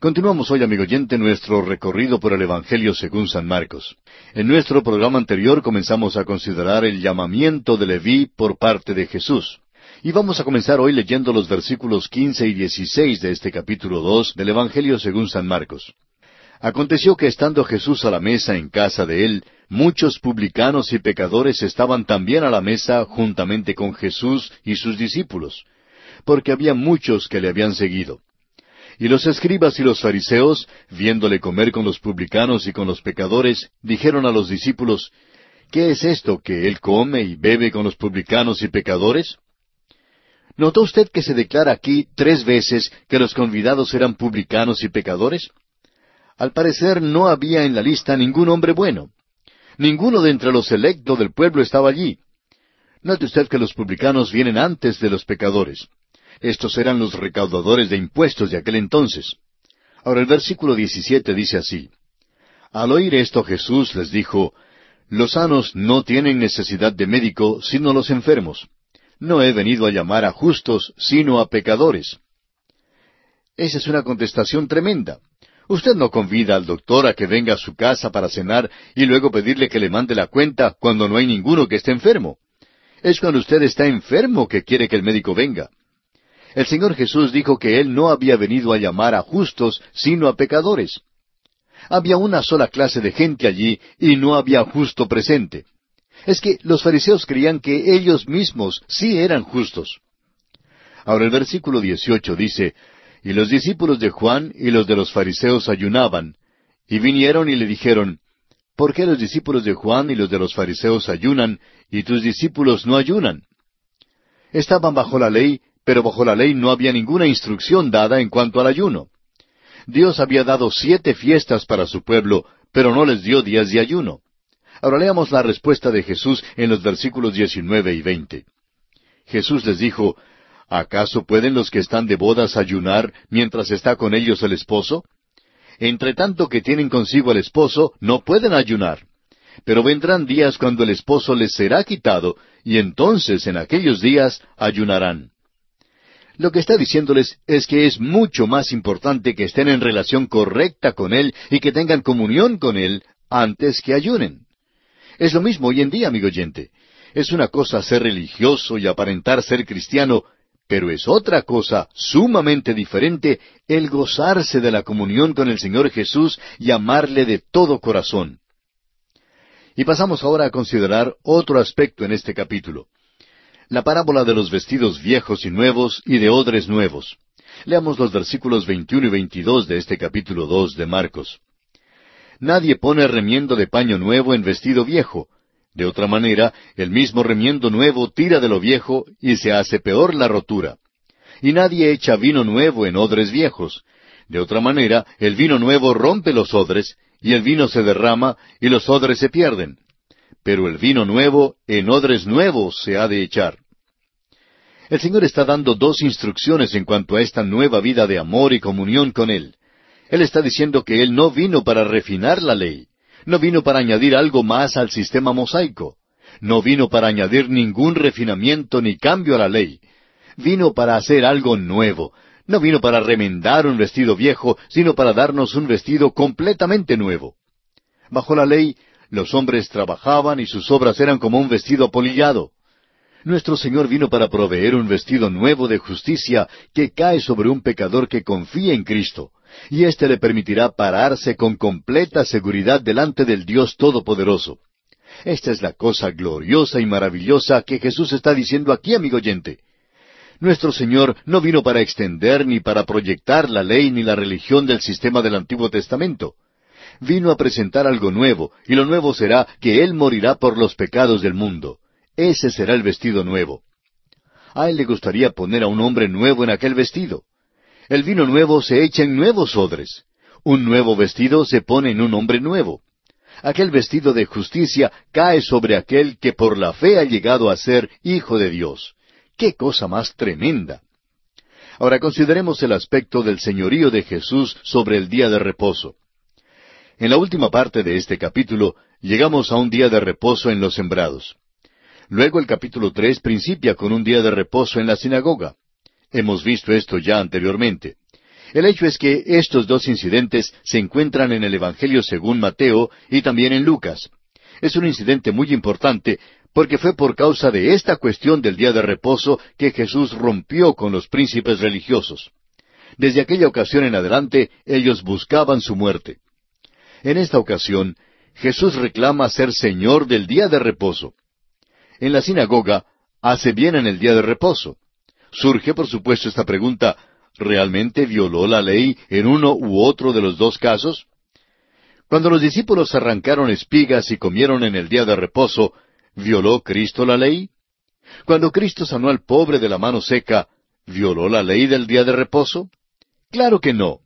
Continuamos hoy, amigo oyente, nuestro recorrido por el Evangelio según San Marcos. En nuestro programa anterior comenzamos a considerar el llamamiento de Leví por parte de Jesús. Y vamos a comenzar hoy leyendo los versículos quince y dieciséis de este capítulo dos del Evangelio según San Marcos. Aconteció que estando Jesús a la mesa en casa de él, muchos publicanos y pecadores estaban también a la mesa juntamente con Jesús y sus discípulos, porque había muchos que le habían seguido. Y los escribas y los fariseos, viéndole comer con los publicanos y con los pecadores, dijeron a los discípulos, ¿Qué es esto que él come y bebe con los publicanos y pecadores? ¿Notó usted que se declara aquí tres veces que los convidados eran publicanos y pecadores? Al parecer no había en la lista ningún hombre bueno. Ninguno de entre los electos del pueblo estaba allí. Note usted que los publicanos vienen antes de los pecadores. Estos eran los recaudadores de impuestos de aquel entonces. Ahora el versículo 17 dice así. Al oír esto Jesús les dijo, Los sanos no tienen necesidad de médico, sino los enfermos. No he venido a llamar a justos, sino a pecadores. Esa es una contestación tremenda. Usted no convida al doctor a que venga a su casa para cenar y luego pedirle que le mande la cuenta cuando no hay ninguno que esté enfermo. Es cuando usted está enfermo que quiere que el médico venga. El Señor Jesús dijo que Él no había venido a llamar a justos, sino a pecadores. Había una sola clase de gente allí y no había justo presente. Es que los fariseos creían que ellos mismos sí eran justos. Ahora el versículo 18 dice, Y los discípulos de Juan y los de los fariseos ayunaban, y vinieron y le dijeron, ¿Por qué los discípulos de Juan y los de los fariseos ayunan, y tus discípulos no ayunan? Estaban bajo la ley pero bajo la ley no había ninguna instrucción dada en cuanto al ayuno. Dios había dado siete fiestas para su pueblo, pero no les dio días de ayuno. Ahora leamos la respuesta de Jesús en los versículos 19 y 20. Jesús les dijo, ¿acaso pueden los que están de bodas ayunar mientras está con ellos el esposo? Entre tanto que tienen consigo el esposo, no pueden ayunar. Pero vendrán días cuando el esposo les será quitado, y entonces en aquellos días ayunarán. Lo que está diciéndoles es que es mucho más importante que estén en relación correcta con Él y que tengan comunión con Él antes que ayunen. Es lo mismo hoy en día, amigo oyente. Es una cosa ser religioso y aparentar ser cristiano, pero es otra cosa sumamente diferente el gozarse de la comunión con el Señor Jesús y amarle de todo corazón. Y pasamos ahora a considerar otro aspecto en este capítulo la parábola de los vestidos viejos y nuevos y de odres nuevos. Leamos los versículos 21 y 22 de este capítulo 2 de Marcos. Nadie pone remiendo de paño nuevo en vestido viejo. De otra manera, el mismo remiendo nuevo tira de lo viejo y se hace peor la rotura. Y nadie echa vino nuevo en odres viejos. De otra manera, el vino nuevo rompe los odres, y el vino se derrama, y los odres se pierden pero el vino nuevo en odres nuevos se ha de echar. El Señor está dando dos instrucciones en cuanto a esta nueva vida de amor y comunión con Él. Él está diciendo que Él no vino para refinar la ley, no vino para añadir algo más al sistema mosaico, no vino para añadir ningún refinamiento ni cambio a la ley, vino para hacer algo nuevo, no vino para remendar un vestido viejo, sino para darnos un vestido completamente nuevo. Bajo la ley los hombres trabajaban y sus obras eran como un vestido apolillado. Nuestro Señor vino para proveer un vestido nuevo de justicia que cae sobre un pecador que confía en Cristo, y éste le permitirá pararse con completa seguridad delante del Dios Todopoderoso. Esta es la cosa gloriosa y maravillosa que Jesús está diciendo aquí, amigo oyente. Nuestro Señor no vino para extender ni para proyectar la ley ni la religión del sistema del Antiguo Testamento vino a presentar algo nuevo, y lo nuevo será que Él morirá por los pecados del mundo. Ese será el vestido nuevo. A Él le gustaría poner a un hombre nuevo en aquel vestido. El vino nuevo se echa en nuevos odres. Un nuevo vestido se pone en un hombre nuevo. Aquel vestido de justicia cae sobre aquel que por la fe ha llegado a ser hijo de Dios. ¡Qué cosa más tremenda! Ahora consideremos el aspecto del señorío de Jesús sobre el día de reposo. En la última parte de este capítulo llegamos a un día de reposo en los sembrados. Luego el capítulo tres principia con un día de reposo en la sinagoga. Hemos visto esto ya anteriormente. El hecho es que estos dos incidentes se encuentran en el Evangelio según Mateo y también en Lucas. Es un incidente muy importante porque fue por causa de esta cuestión del día de reposo que Jesús rompió con los príncipes religiosos. Desde aquella ocasión en adelante ellos buscaban su muerte. En esta ocasión, Jesús reclama ser Señor del día de reposo. En la sinagoga, hace bien en el día de reposo. Surge, por supuesto, esta pregunta, ¿realmente violó la ley en uno u otro de los dos casos? Cuando los discípulos arrancaron espigas y comieron en el día de reposo, ¿violó Cristo la ley? Cuando Cristo sanó al pobre de la mano seca, ¿violó la ley del día de reposo? Claro que no.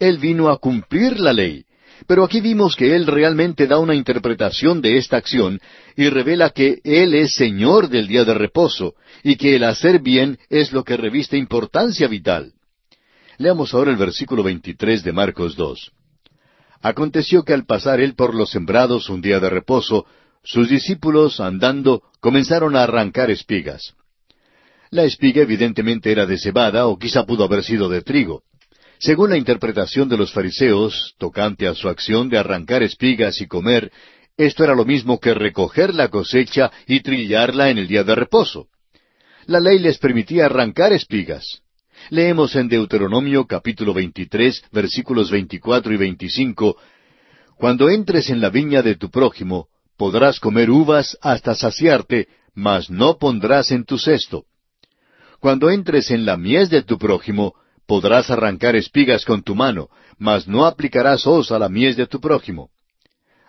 Él vino a cumplir la ley. Pero aquí vimos que Él realmente da una interpretación de esta acción y revela que Él es Señor del día de reposo y que el hacer bien es lo que reviste importancia vital. Leamos ahora el versículo 23 de Marcos 2. Aconteció que al pasar él por los sembrados un día de reposo, sus discípulos, andando, comenzaron a arrancar espigas. La espiga evidentemente era de cebada o quizá pudo haber sido de trigo. Según la interpretación de los fariseos, tocante a su acción de arrancar espigas y comer, esto era lo mismo que recoger la cosecha y trillarla en el día de reposo. La ley les permitía arrancar espigas. Leemos en Deuteronomio capítulo 23 versículos 24 y 25, Cuando entres en la viña de tu prójimo, podrás comer uvas hasta saciarte, mas no pondrás en tu cesto. Cuando entres en la mies de tu prójimo, podrás arrancar espigas con tu mano, mas no aplicarás hoz a la mies de tu prójimo.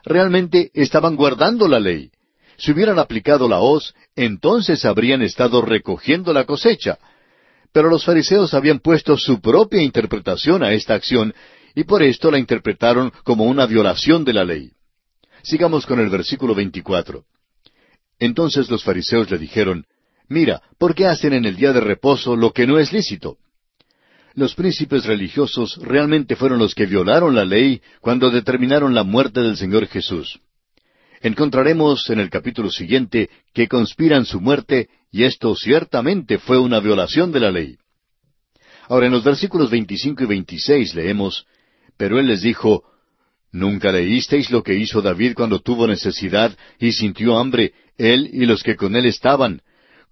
Realmente estaban guardando la ley. Si hubieran aplicado la hoz, entonces habrían estado recogiendo la cosecha, pero los fariseos habían puesto su propia interpretación a esta acción y por esto la interpretaron como una violación de la ley. Sigamos con el versículo 24. Entonces los fariseos le dijeron, Mira, ¿por qué hacen en el día de reposo lo que no es lícito? Los príncipes religiosos realmente fueron los que violaron la ley cuando determinaron la muerte del Señor Jesús. Encontraremos en el capítulo siguiente que conspiran su muerte y esto ciertamente fue una violación de la ley. Ahora en los versículos 25 y 26 leemos, Pero él les dijo, ¿Nunca leísteis lo que hizo David cuando tuvo necesidad y sintió hambre, él y los que con él estaban?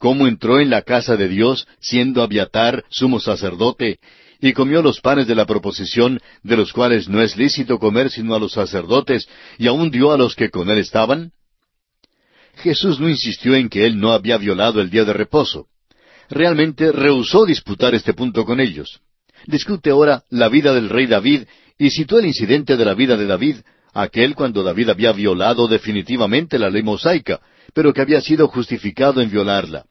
¿Cómo entró en la casa de Dios, siendo Abiatar sumo sacerdote, y comió los panes de la proposición, de los cuales no es lícito comer sino a los sacerdotes, y aún dio a los que con él estaban? Jesús no insistió en que él no había violado el día de reposo. Realmente rehusó disputar este punto con ellos. Discute ahora la vida del rey David y citó el incidente de la vida de David, aquel cuando David había violado definitivamente la ley mosaica, pero que había sido justificado en violarla.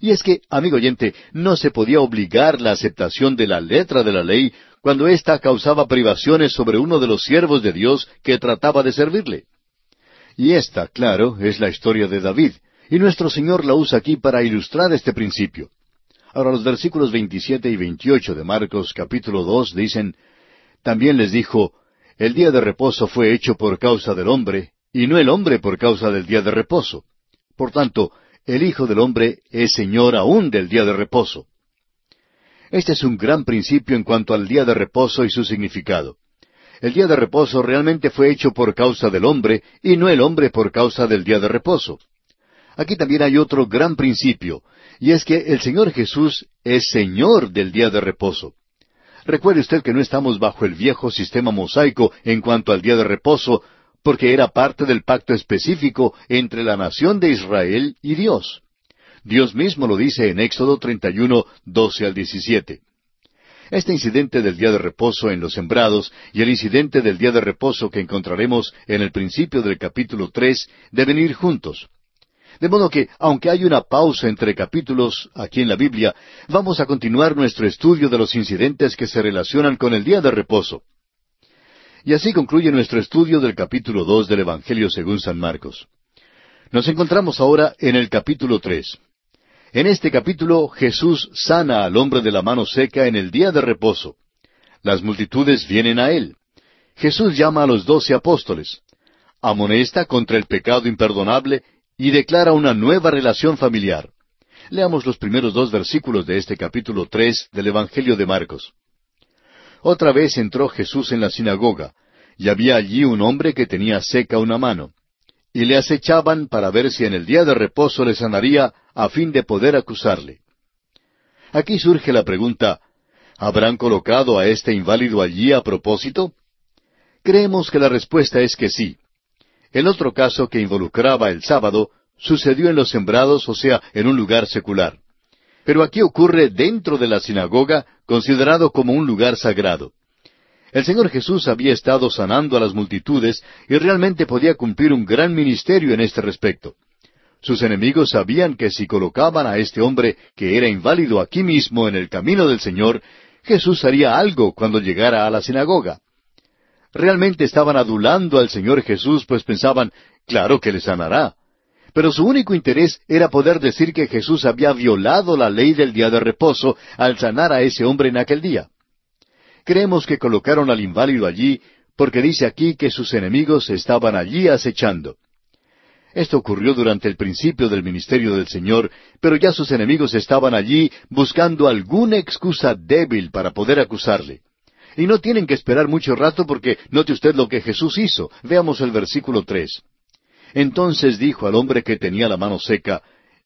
Y es que, amigo oyente, no se podía obligar la aceptación de la letra de la ley cuando ésta causaba privaciones sobre uno de los siervos de Dios que trataba de servirle. Y esta, claro, es la historia de David, y nuestro Señor la usa aquí para ilustrar este principio. Ahora los versículos 27 y 28 de Marcos capítulo 2 dicen, También les dijo, El día de reposo fue hecho por causa del hombre, y no el hombre por causa del día de reposo. Por tanto, el Hijo del Hombre es Señor aún del día de reposo. Este es un gran principio en cuanto al día de reposo y su significado. El día de reposo realmente fue hecho por causa del hombre y no el hombre por causa del día de reposo. Aquí también hay otro gran principio, y es que el Señor Jesús es Señor del día de reposo. Recuerde usted que no estamos bajo el viejo sistema mosaico en cuanto al día de reposo, porque era parte del pacto específico entre la nación de Israel y Dios. Dios mismo lo dice en Éxodo 31, 12 al 17. Este incidente del día de reposo en los sembrados y el incidente del día de reposo que encontraremos en el principio del capítulo tres deben ir juntos. De modo que, aunque hay una pausa entre capítulos aquí en la Biblia, vamos a continuar nuestro estudio de los incidentes que se relacionan con el día de reposo. Y así concluye nuestro estudio del capítulo dos del Evangelio según San Marcos. Nos encontramos ahora en el capítulo tres. En este capítulo Jesús sana al hombre de la mano seca en el día de reposo. Las multitudes vienen a él. Jesús llama a los doce apóstoles, amonesta contra el pecado imperdonable y declara una nueva relación familiar. Leamos los primeros dos versículos de este capítulo tres del Evangelio de Marcos. Otra vez entró Jesús en la sinagoga, y había allí un hombre que tenía seca una mano. Y le acechaban para ver si en el día de reposo le sanaría a fin de poder acusarle. Aquí surge la pregunta, ¿habrán colocado a este inválido allí a propósito? Creemos que la respuesta es que sí. El otro caso que involucraba el sábado sucedió en los sembrados, o sea, en un lugar secular. Pero aquí ocurre dentro de la sinagoga, considerado como un lugar sagrado. El Señor Jesús había estado sanando a las multitudes y realmente podía cumplir un gran ministerio en este respecto. Sus enemigos sabían que si colocaban a este hombre que era inválido aquí mismo en el camino del Señor, Jesús haría algo cuando llegara a la sinagoga. Realmente estaban adulando al Señor Jesús, pues pensaban, claro que le sanará. Pero su único interés era poder decir que Jesús había violado la ley del día de reposo al sanar a ese hombre en aquel día. Creemos que colocaron al inválido allí porque dice aquí que sus enemigos estaban allí acechando. Esto ocurrió durante el principio del ministerio del Señor, pero ya sus enemigos estaban allí buscando alguna excusa débil para poder acusarle. Y no tienen que esperar mucho rato porque note usted lo que Jesús hizo. Veamos el versículo tres. Entonces dijo al hombre que tenía la mano seca,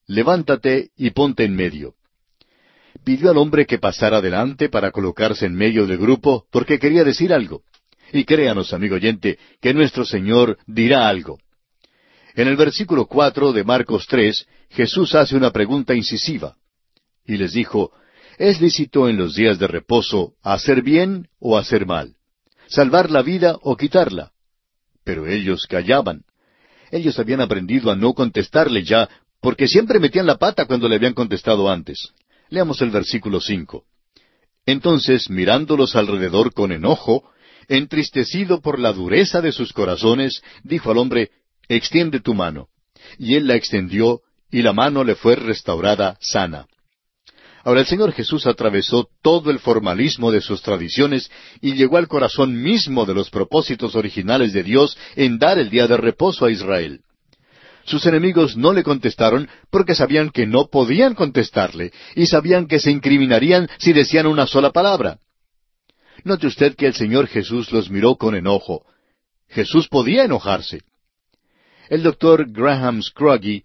Levántate y ponte en medio. Pidió al hombre que pasara adelante para colocarse en medio del grupo porque quería decir algo. Y créanos, amigo oyente, que nuestro Señor dirá algo. En el versículo cuatro de Marcos tres, Jesús hace una pregunta incisiva. Y les dijo, ¿Es lícito en los días de reposo hacer bien o hacer mal? ¿Salvar la vida o quitarla? Pero ellos callaban. Ellos habían aprendido a no contestarle ya, porque siempre metían la pata cuando le habían contestado antes. Leamos el versículo cinco. Entonces, mirándolos alrededor con enojo, entristecido por la dureza de sus corazones, dijo al hombre, Extiende tu mano. Y él la extendió, y la mano le fue restaurada sana. Ahora el Señor Jesús atravesó todo el formalismo de sus tradiciones y llegó al corazón mismo de los propósitos originales de Dios en dar el día de reposo a Israel. Sus enemigos no le contestaron porque sabían que no podían contestarle y sabían que se incriminarían si decían una sola palabra. Note usted que el Señor Jesús los miró con enojo. Jesús podía enojarse. El doctor Graham Scroggy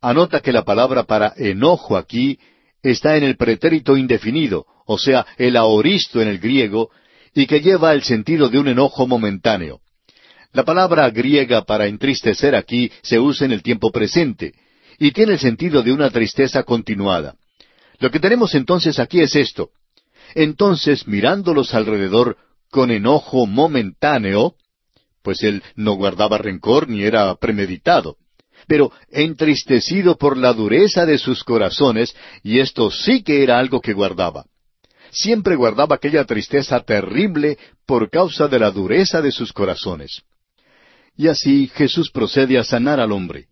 anota que la palabra para enojo aquí está en el pretérito indefinido, o sea, el aoristo en el griego, y que lleva el sentido de un enojo momentáneo. La palabra griega para entristecer aquí se usa en el tiempo presente, y tiene el sentido de una tristeza continuada. Lo que tenemos entonces aquí es esto. Entonces, mirándolos alrededor con enojo momentáneo, pues él no guardaba rencor ni era premeditado pero entristecido por la dureza de sus corazones, y esto sí que era algo que guardaba. Siempre guardaba aquella tristeza terrible por causa de la dureza de sus corazones. Y así Jesús procede a sanar al hombre.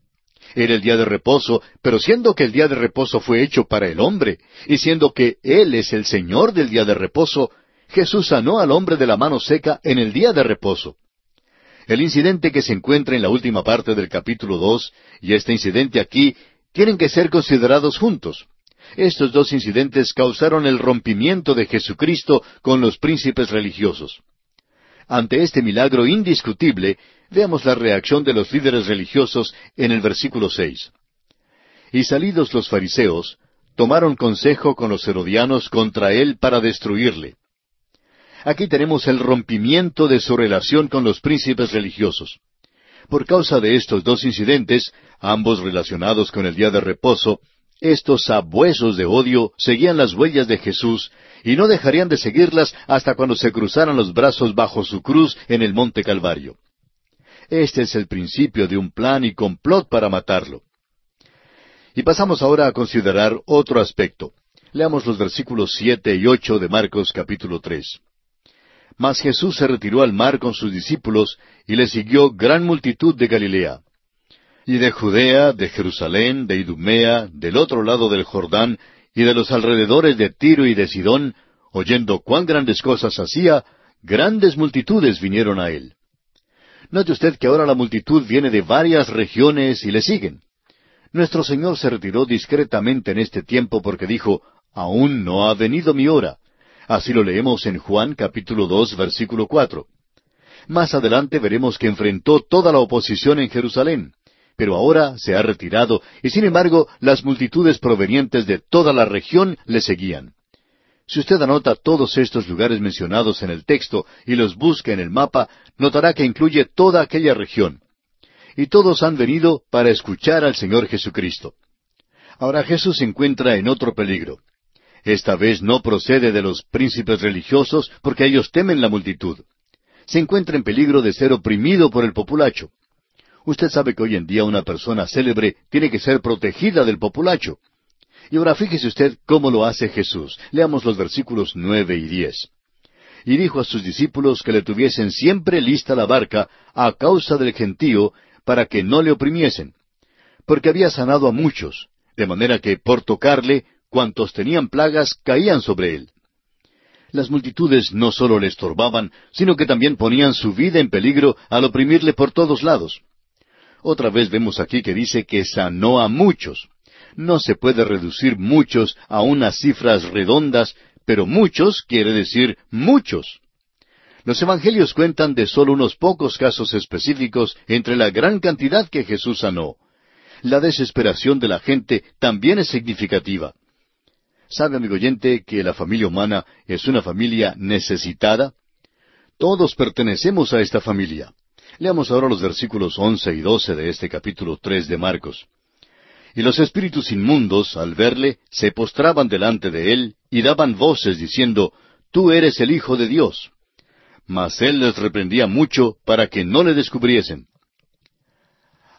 Era el día de reposo, pero siendo que el día de reposo fue hecho para el hombre, y siendo que Él es el Señor del día de reposo, Jesús sanó al hombre de la mano seca en el día de reposo. El incidente que se encuentra en la última parte del capítulo dos y este incidente aquí tienen que ser considerados juntos. Estos dos incidentes causaron el rompimiento de Jesucristo con los príncipes religiosos. Ante este milagro indiscutible, veamos la reacción de los líderes religiosos en el versículo seis. Y salidos los fariseos, tomaron consejo con los herodianos contra él para destruirle. Aquí tenemos el rompimiento de su relación con los príncipes religiosos. Por causa de estos dos incidentes, ambos relacionados con el día de reposo, estos sabuesos de odio seguían las huellas de Jesús y no dejarían de seguirlas hasta cuando se cruzaran los brazos bajo su cruz en el monte Calvario. Este es el principio de un plan y complot para matarlo. Y pasamos ahora a considerar otro aspecto. Leamos los versículos siete y ocho de Marcos capítulo tres. Mas Jesús se retiró al mar con sus discípulos y le siguió gran multitud de Galilea. Y de Judea, de Jerusalén, de Idumea, del otro lado del Jordán, y de los alrededores de Tiro y de Sidón, oyendo cuán grandes cosas hacía, grandes multitudes vinieron a él. Note usted que ahora la multitud viene de varias regiones y le siguen. Nuestro Señor se retiró discretamente en este tiempo porque dijo, Aún no ha venido mi hora. Así lo leemos en Juan capítulo dos versículo cuatro. Más adelante veremos que enfrentó toda la oposición en Jerusalén, pero ahora se ha retirado y sin embargo las multitudes provenientes de toda la región le seguían. Si usted anota todos estos lugares mencionados en el texto y los busca en el mapa, notará que incluye toda aquella región. Y todos han venido para escuchar al Señor Jesucristo. Ahora Jesús se encuentra en otro peligro. Esta vez no procede de los príncipes religiosos porque ellos temen la multitud. Se encuentra en peligro de ser oprimido por el populacho. Usted sabe que hoy en día una persona célebre tiene que ser protegida del populacho. Y ahora fíjese usted cómo lo hace Jesús. Leamos los versículos nueve y diez. Y dijo a sus discípulos que le tuviesen siempre lista la barca a causa del gentío, para que no le oprimiesen, porque había sanado a muchos, de manera que por tocarle, cuantos tenían plagas caían sobre él. Las multitudes no sólo le estorbaban, sino que también ponían su vida en peligro al oprimirle por todos lados. Otra vez vemos aquí que dice que sanó a muchos. No se puede reducir muchos a unas cifras redondas, pero muchos quiere decir muchos. Los evangelios cuentan de solo unos pocos casos específicos entre la gran cantidad que Jesús sanó. La desesperación de la gente también es significativa. ¿Sabe, amigo oyente, que la familia humana es una familia necesitada? Todos pertenecemos a esta familia. Leamos ahora los versículos once y doce de este capítulo tres de Marcos. Y los espíritus inmundos, al verle, se postraban delante de él y daban voces diciendo, Tú eres el Hijo de Dios. Mas él les reprendía mucho para que no le descubriesen.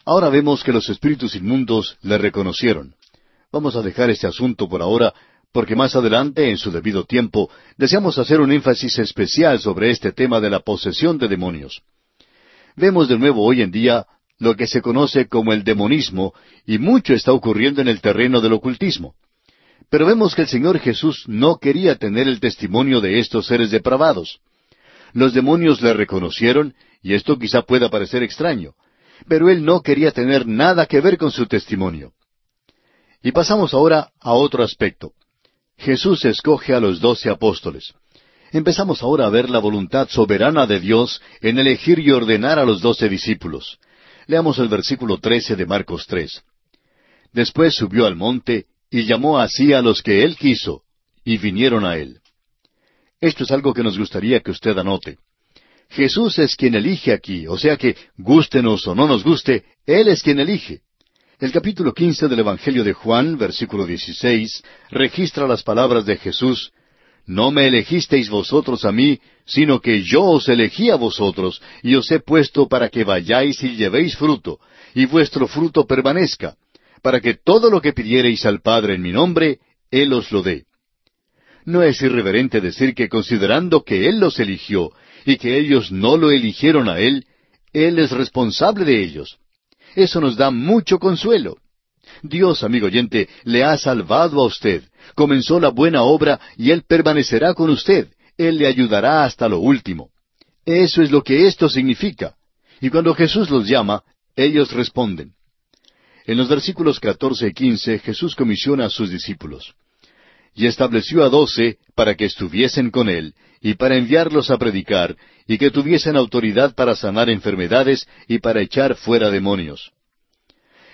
Ahora vemos que los espíritus inmundos le reconocieron. Vamos a dejar este asunto por ahora, porque más adelante, en su debido tiempo, deseamos hacer un énfasis especial sobre este tema de la posesión de demonios. Vemos de nuevo hoy en día lo que se conoce como el demonismo, y mucho está ocurriendo en el terreno del ocultismo. Pero vemos que el Señor Jesús no quería tener el testimonio de estos seres depravados. Los demonios le reconocieron, y esto quizá pueda parecer extraño, pero él no quería tener nada que ver con su testimonio. Y pasamos ahora a otro aspecto. Jesús escoge a los doce apóstoles. Empezamos ahora a ver la voluntad soberana de Dios en elegir y ordenar a los doce discípulos. Leamos el versículo trece de Marcos tres. Después subió al monte y llamó así a los que él quiso, y vinieron a él. Esto es algo que nos gustaría que usted anote. Jesús es quien elige aquí, o sea que, gústenos o no nos guste, Él es quien elige. El capítulo quince del Evangelio de Juan, versículo dieciséis, registra las palabras de Jesús, No me elegisteis vosotros a mí, sino que yo os elegí a vosotros, y os he puesto para que vayáis y llevéis fruto, y vuestro fruto permanezca, para que todo lo que pidiereis al Padre en mi nombre, Él os lo dé. No es irreverente decir que considerando que Él los eligió y que ellos no lo eligieron a Él, Él es responsable de ellos. Eso nos da mucho consuelo. Dios, amigo oyente, le ha salvado a usted, comenzó la buena obra y Él permanecerá con usted, él le ayudará hasta lo último. Eso es lo que esto significa. Y cuando Jesús los llama, ellos responden. En los versículos catorce y quince Jesús comisiona a sus discípulos. Y estableció a doce para que estuviesen con él, y para enviarlos a predicar, y que tuviesen autoridad para sanar enfermedades y para echar fuera demonios.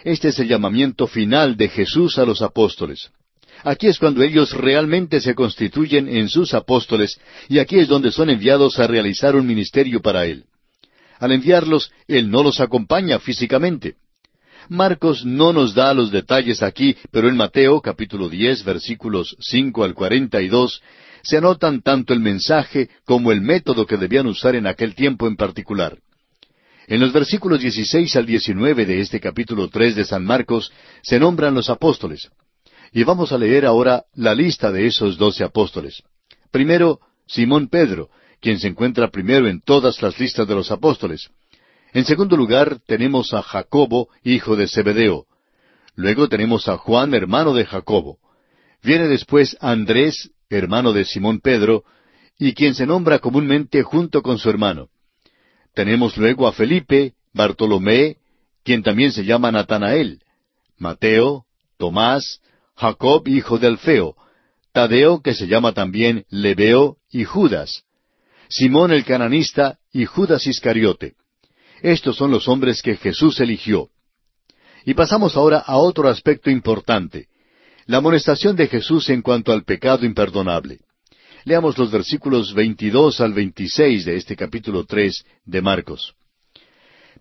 Este es el llamamiento final de Jesús a los apóstoles. Aquí es cuando ellos realmente se constituyen en sus apóstoles y aquí es donde son enviados a realizar un ministerio para Él. Al enviarlos, Él no los acompaña físicamente. Marcos no nos da los detalles aquí, pero en Mateo capítulo diez versículos cinco al cuarenta y dos se anotan tanto el mensaje como el método que debían usar en aquel tiempo en particular. En los versículos dieciséis al diecinueve de este capítulo tres de San Marcos se nombran los apóstoles. Y vamos a leer ahora la lista de esos doce apóstoles. Primero, Simón Pedro, quien se encuentra primero en todas las listas de los apóstoles. En segundo lugar, tenemos a Jacobo, hijo de Zebedeo. Luego tenemos a Juan, hermano de Jacobo. Viene después Andrés, hermano de Simón Pedro, y quien se nombra comúnmente junto con su hermano. Tenemos luego a Felipe, Bartolomé, quien también se llama Natanael, Mateo, Tomás, Jacob hijo de Alfeo, Tadeo, que se llama también Lebeo, y Judas, Simón el cananista y Judas Iscariote. Estos son los hombres que Jesús eligió. Y pasamos ahora a otro aspecto importante, la amonestación de Jesús en cuanto al pecado imperdonable. Leamos los versículos 22 al 26 de este capítulo 3 de Marcos.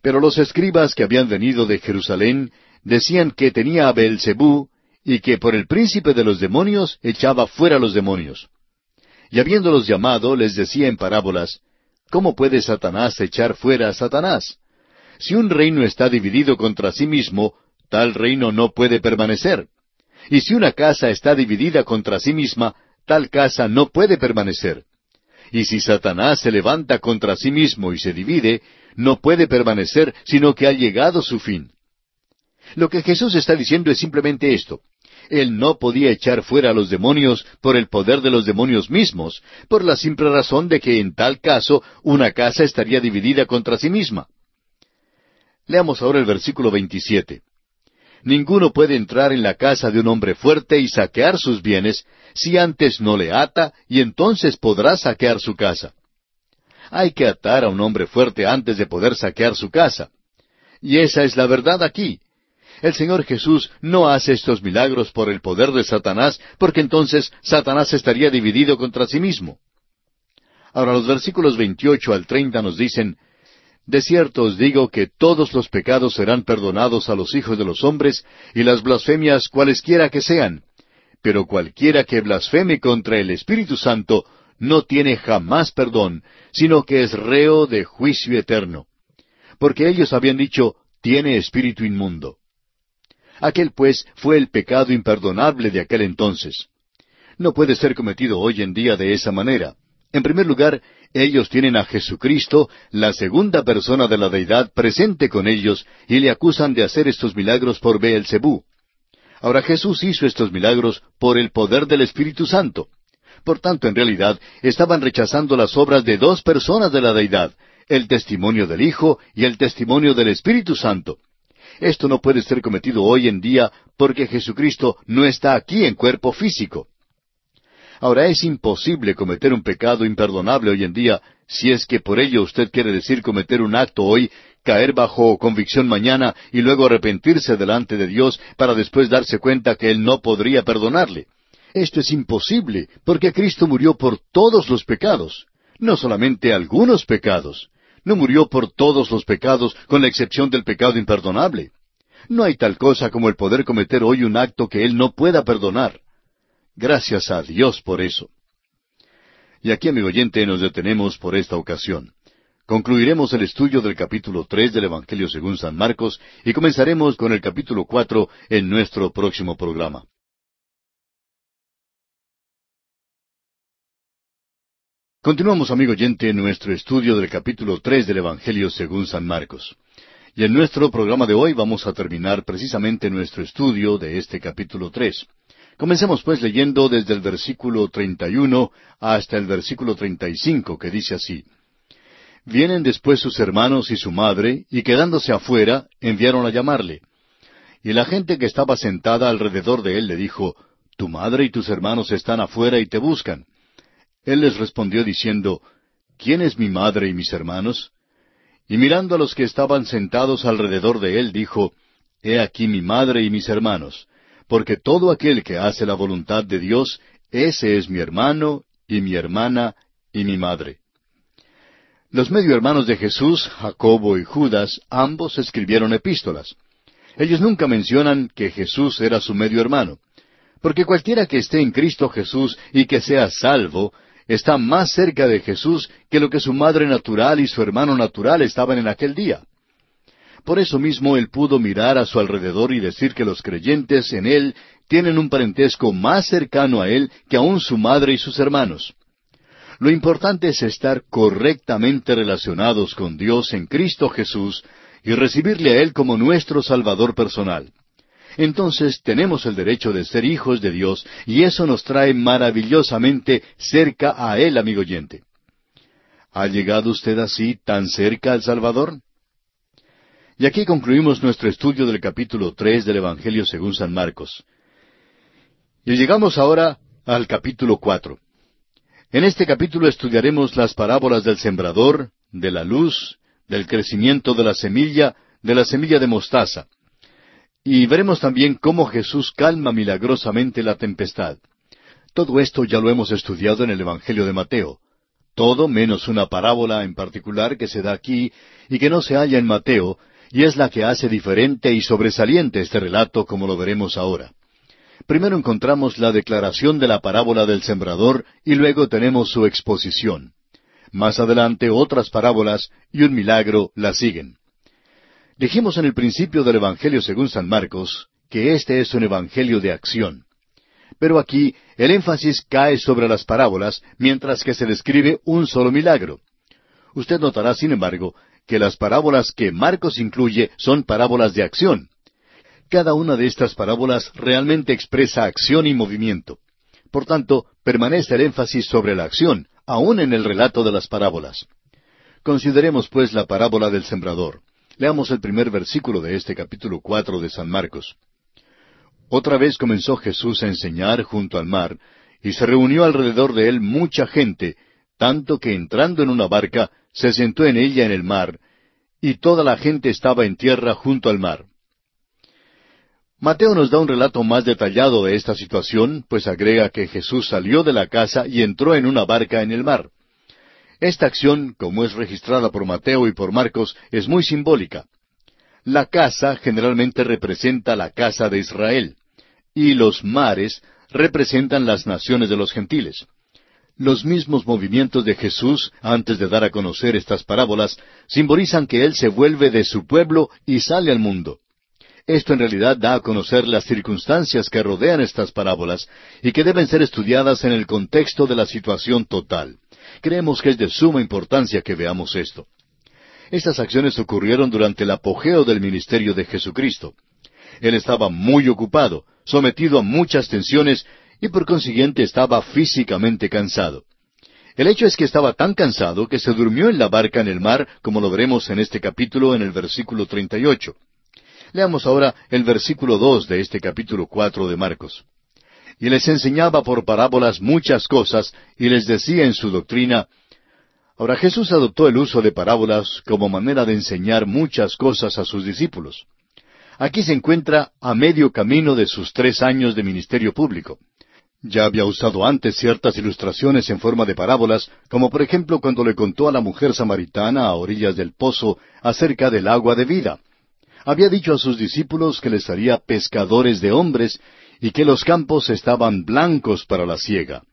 Pero los escribas que habían venido de Jerusalén decían que tenía a Beelzebú y que por el príncipe de los demonios echaba fuera los demonios. Y habiéndolos llamado, les decía en parábolas, ¿Cómo puede Satanás echar fuera a Satanás? Si un reino está dividido contra sí mismo, tal reino no puede permanecer. Y si una casa está dividida contra sí misma, tal casa no puede permanecer. Y si Satanás se levanta contra sí mismo y se divide, no puede permanecer, sino que ha llegado su fin. Lo que Jesús está diciendo es simplemente esto. Él no podía echar fuera a los demonios por el poder de los demonios mismos, por la simple razón de que en tal caso una casa estaría dividida contra sí misma. Leamos ahora el versículo 27. Ninguno puede entrar en la casa de un hombre fuerte y saquear sus bienes si antes no le ata y entonces podrá saquear su casa. Hay que atar a un hombre fuerte antes de poder saquear su casa. Y esa es la verdad aquí. El Señor Jesús no hace estos milagros por el poder de Satanás, porque entonces Satanás estaría dividido contra sí mismo. Ahora los versículos 28 al 30 nos dicen, de cierto os digo que todos los pecados serán perdonados a los hijos de los hombres y las blasfemias cualesquiera que sean. Pero cualquiera que blasfeme contra el Espíritu Santo no tiene jamás perdón, sino que es reo de juicio eterno. Porque ellos habían dicho, tiene espíritu inmundo. Aquel pues fue el pecado imperdonable de aquel entonces. No puede ser cometido hoy en día de esa manera. En primer lugar, ellos tienen a Jesucristo, la segunda persona de la deidad, presente con ellos, y le acusan de hacer estos milagros por Beelzebú. Ahora Jesús hizo estos milagros por el poder del Espíritu Santo. Por tanto, en realidad, estaban rechazando las obras de dos personas de la deidad, el testimonio del Hijo y el testimonio del Espíritu Santo. Esto no puede ser cometido hoy en día porque Jesucristo no está aquí en cuerpo físico. Ahora es imposible cometer un pecado imperdonable hoy en día si es que por ello usted quiere decir cometer un acto hoy, caer bajo convicción mañana y luego arrepentirse delante de Dios para después darse cuenta que Él no podría perdonarle. Esto es imposible, porque Cristo murió por todos los pecados, no solamente algunos pecados. No murió por todos los pecados, con la excepción del pecado imperdonable. No hay tal cosa como el poder cometer hoy un acto que Él no pueda perdonar. Gracias a Dios por eso. Y aquí, amigo oyente, nos detenemos por esta ocasión. Concluiremos el estudio del capítulo tres del Evangelio según San Marcos y comenzaremos con el capítulo cuatro en nuestro próximo programa. Continuamos, amigo oyente, en nuestro estudio del capítulo tres del Evangelio según San Marcos. Y en nuestro programa de hoy vamos a terminar precisamente nuestro estudio de este capítulo tres. Comencemos pues leyendo desde el versículo 31 hasta el versículo 35, que dice así. Vienen después sus hermanos y su madre, y quedándose afuera, enviaron a llamarle. Y la gente que estaba sentada alrededor de él le dijo, Tu madre y tus hermanos están afuera y te buscan. Él les respondió diciendo, ¿Quién es mi madre y mis hermanos? Y mirando a los que estaban sentados alrededor de él, dijo, He aquí mi madre y mis hermanos porque todo aquel que hace la voluntad de Dios, ese es mi hermano y mi hermana y mi madre. Los medio hermanos de Jesús, Jacobo y Judas, ambos escribieron epístolas. Ellos nunca mencionan que Jesús era su medio hermano, porque cualquiera que esté en Cristo Jesús y que sea salvo, está más cerca de Jesús que lo que su madre natural y su hermano natural estaban en aquel día. Por eso mismo él pudo mirar a su alrededor y decir que los creyentes en él tienen un parentesco más cercano a él que aun su madre y sus hermanos. Lo importante es estar correctamente relacionados con Dios en Cristo Jesús y recibirle a Él como nuestro Salvador personal. Entonces tenemos el derecho de ser hijos de Dios y eso nos trae maravillosamente cerca a Él, amigo oyente. ¿Ha llegado usted así tan cerca al Salvador? Y aquí concluimos nuestro estudio del capítulo tres del Evangelio según San Marcos. Y llegamos ahora al capítulo cuatro. En este capítulo estudiaremos las parábolas del sembrador, de la luz, del crecimiento de la semilla, de la semilla de mostaza. Y veremos también cómo Jesús calma milagrosamente la tempestad. Todo esto ya lo hemos estudiado en el Evangelio de Mateo. Todo menos una parábola en particular que se da aquí y que no se halla en Mateo, y es la que hace diferente y sobresaliente este relato como lo veremos ahora. Primero encontramos la declaración de la parábola del sembrador y luego tenemos su exposición. Más adelante otras parábolas y un milagro la siguen. Dijimos en el principio del Evangelio según San Marcos que este es un Evangelio de acción. Pero aquí el énfasis cae sobre las parábolas mientras que se describe un solo milagro. Usted notará, sin embargo, que las parábolas que Marcos incluye son parábolas de acción. Cada una de estas parábolas realmente expresa acción y movimiento. Por tanto, permanece el énfasis sobre la acción, aun en el relato de las parábolas. Consideremos pues la parábola del sembrador. Leamos el primer versículo de este capítulo cuatro de San Marcos. Otra vez comenzó Jesús a enseñar junto al mar, y se reunió alrededor de él mucha gente, tanto que entrando en una barca, se sentó en ella en el mar, y toda la gente estaba en tierra junto al mar. Mateo nos da un relato más detallado de esta situación, pues agrega que Jesús salió de la casa y entró en una barca en el mar. Esta acción, como es registrada por Mateo y por Marcos, es muy simbólica. La casa generalmente representa la casa de Israel, y los mares representan las naciones de los gentiles. Los mismos movimientos de Jesús, antes de dar a conocer estas parábolas, simbolizan que Él se vuelve de su pueblo y sale al mundo. Esto en realidad da a conocer las circunstancias que rodean estas parábolas y que deben ser estudiadas en el contexto de la situación total. Creemos que es de suma importancia que veamos esto. Estas acciones ocurrieron durante el apogeo del ministerio de Jesucristo. Él estaba muy ocupado, sometido a muchas tensiones y por consiguiente estaba físicamente cansado. El hecho es que estaba tan cansado que se durmió en la barca en el mar, como lo veremos en este capítulo en el versículo 38. Leamos ahora el versículo dos de este capítulo cuatro de Marcos. Y les enseñaba por parábolas muchas cosas, y les decía en su doctrina, Ahora Jesús adoptó el uso de parábolas como manera de enseñar muchas cosas a sus discípulos. Aquí se encuentra a medio camino de sus tres años de ministerio público. Ya había usado antes ciertas ilustraciones en forma de parábolas, como por ejemplo cuando le contó a la mujer samaritana a orillas del pozo acerca del agua de vida. Había dicho a sus discípulos que les haría pescadores de hombres y que los campos estaban blancos para la siega.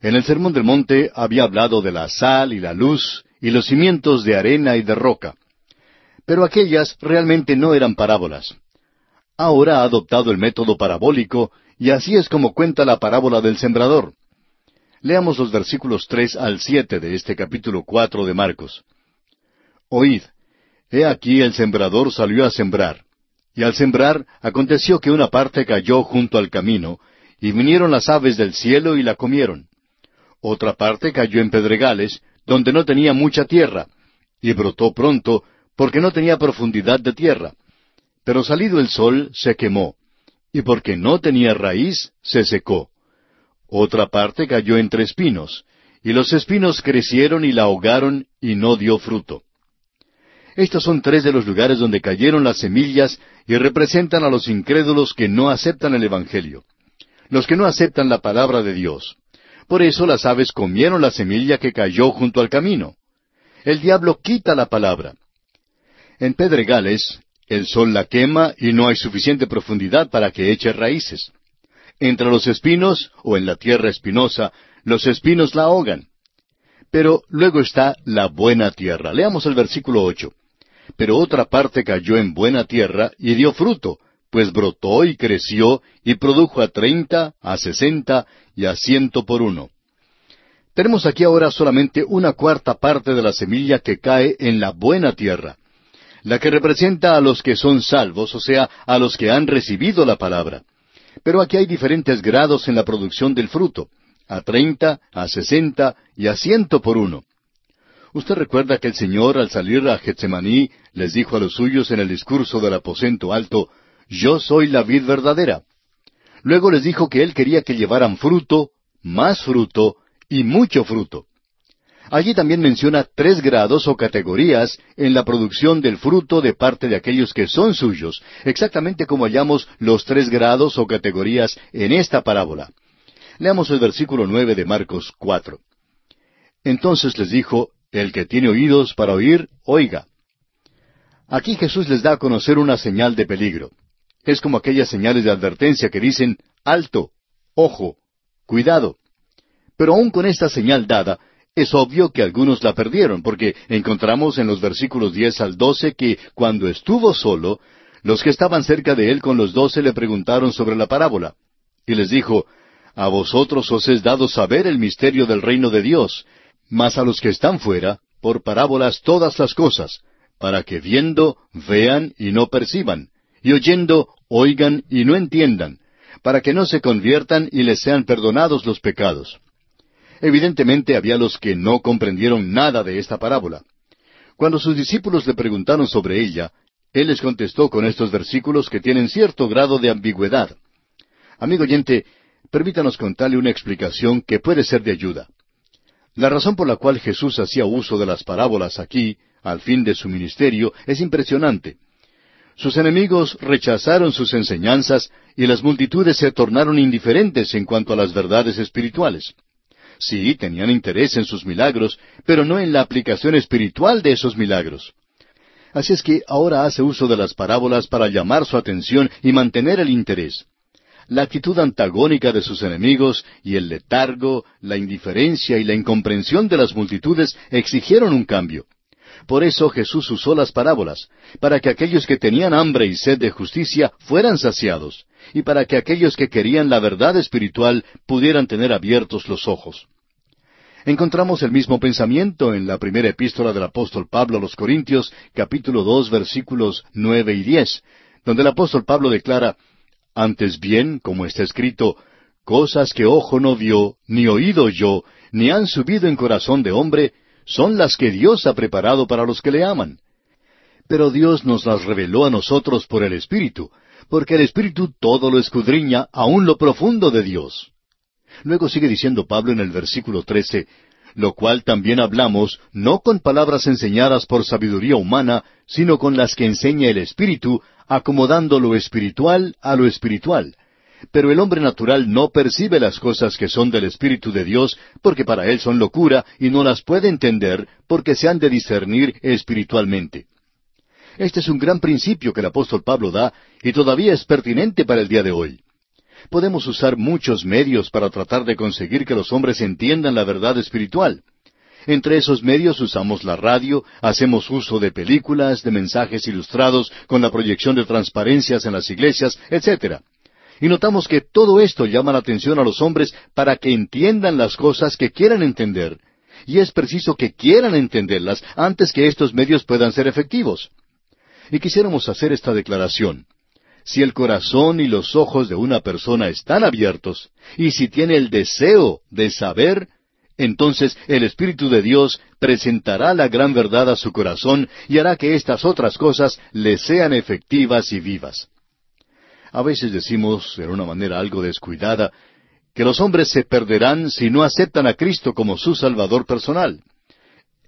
En el Sermón del Monte había hablado de la sal y la luz y los cimientos de arena y de roca. Pero aquellas realmente no eran parábolas. Ahora ha adoptado el método parabólico y así es como cuenta la parábola del sembrador. Leamos los versículos tres al siete de este capítulo cuatro de Marcos. Oíd, he aquí el sembrador salió a sembrar. Y al sembrar aconteció que una parte cayó junto al camino, y vinieron las aves del cielo y la comieron. Otra parte cayó en pedregales, donde no tenía mucha tierra, y brotó pronto, porque no tenía profundidad de tierra. Pero salido el sol, se quemó y porque no tenía raíz, se secó. Otra parte cayó entre espinos, y los espinos crecieron y la ahogaron y no dio fruto. Estos son tres de los lugares donde cayeron las semillas y representan a los incrédulos que no aceptan el Evangelio, los que no aceptan la palabra de Dios. Por eso las aves comieron la semilla que cayó junto al camino. El diablo quita la palabra. En Pedregales, el sol la quema y no hay suficiente profundidad para que eche raíces. Entre los espinos o en la tierra espinosa, los espinos la ahogan. Pero luego está la buena tierra. Leamos el versículo ocho. Pero otra parte cayó en buena tierra y dio fruto, pues brotó y creció y produjo a treinta, a sesenta y a ciento por uno. Tenemos aquí ahora solamente una cuarta parte de la semilla que cae en la buena tierra la que representa a los que son salvos, o sea, a los que han recibido la palabra. Pero aquí hay diferentes grados en la producción del fruto, a treinta, a sesenta y a ciento por uno. Usted recuerda que el Señor al salir a Getsemaní les dijo a los suyos en el discurso del aposento alto, Yo soy la vid verdadera. Luego les dijo que él quería que llevaran fruto, más fruto y mucho fruto. Allí también menciona tres grados o categorías en la producción del fruto de parte de aquellos que son suyos, exactamente como hallamos los tres grados o categorías en esta parábola. Leamos el versículo nueve de Marcos cuatro. Entonces les dijo, El que tiene oídos para oír, oiga. Aquí Jesús les da a conocer una señal de peligro. Es como aquellas señales de advertencia que dicen, alto, ojo, cuidado. Pero aun con esta señal dada, es obvio que algunos la perdieron, porque encontramos en los versículos diez al doce que cuando estuvo solo, los que estaban cerca de él con los doce le preguntaron sobre la parábola. Y les dijo, A vosotros os es dado saber el misterio del reino de Dios, mas a los que están fuera, por parábolas todas las cosas, para que viendo, vean y no perciban, y oyendo, oigan y no entiendan, para que no se conviertan y les sean perdonados los pecados. Evidentemente había los que no comprendieron nada de esta parábola. Cuando sus discípulos le preguntaron sobre ella, él les contestó con estos versículos que tienen cierto grado de ambigüedad. Amigo oyente, permítanos contarle una explicación que puede ser de ayuda. La razón por la cual Jesús hacía uso de las parábolas aquí, al fin de su ministerio, es impresionante. Sus enemigos rechazaron sus enseñanzas y las multitudes se tornaron indiferentes en cuanto a las verdades espirituales. Sí, tenían interés en sus milagros, pero no en la aplicación espiritual de esos milagros. Así es que ahora hace uso de las parábolas para llamar su atención y mantener el interés. La actitud antagónica de sus enemigos y el letargo, la indiferencia y la incomprensión de las multitudes exigieron un cambio. Por eso Jesús usó las parábolas, para que aquellos que tenían hambre y sed de justicia fueran saciados, y para que aquellos que querían la verdad espiritual pudieran tener abiertos los ojos. Encontramos el mismo pensamiento en la primera epístola del apóstol Pablo a los Corintios, capítulo dos, versículos nueve y diez, donde el apóstol Pablo declara, Antes bien, como está escrito, cosas que ojo no vio, ni oído yo, ni han subido en corazón de hombre, son las que Dios ha preparado para los que le aman. Pero Dios nos las reveló a nosotros por el Espíritu, porque el Espíritu todo lo escudriña aun lo profundo de Dios. Luego sigue diciendo Pablo en el versículo trece, lo cual también hablamos no con palabras enseñadas por sabiduría humana, sino con las que enseña el Espíritu, acomodando lo espiritual a lo espiritual. Pero el hombre natural no percibe las cosas que son del Espíritu de Dios, porque para él son locura y no las puede entender, porque se han de discernir espiritualmente. Este es un gran principio que el apóstol Pablo da y todavía es pertinente para el día de hoy. Podemos usar muchos medios para tratar de conseguir que los hombres entiendan la verdad espiritual. Entre esos medios usamos la radio, hacemos uso de películas, de mensajes ilustrados con la proyección de transparencias en las iglesias, etc. Y notamos que todo esto llama la atención a los hombres para que entiendan las cosas que quieran entender. Y es preciso que quieran entenderlas antes que estos medios puedan ser efectivos. Y quisiéramos hacer esta declaración. Si el corazón y los ojos de una persona están abiertos, y si tiene el deseo de saber, entonces el Espíritu de Dios presentará la gran verdad a su corazón y hará que estas otras cosas le sean efectivas y vivas. A veces decimos, en una manera algo descuidada, que los hombres se perderán si no aceptan a Cristo como su Salvador personal.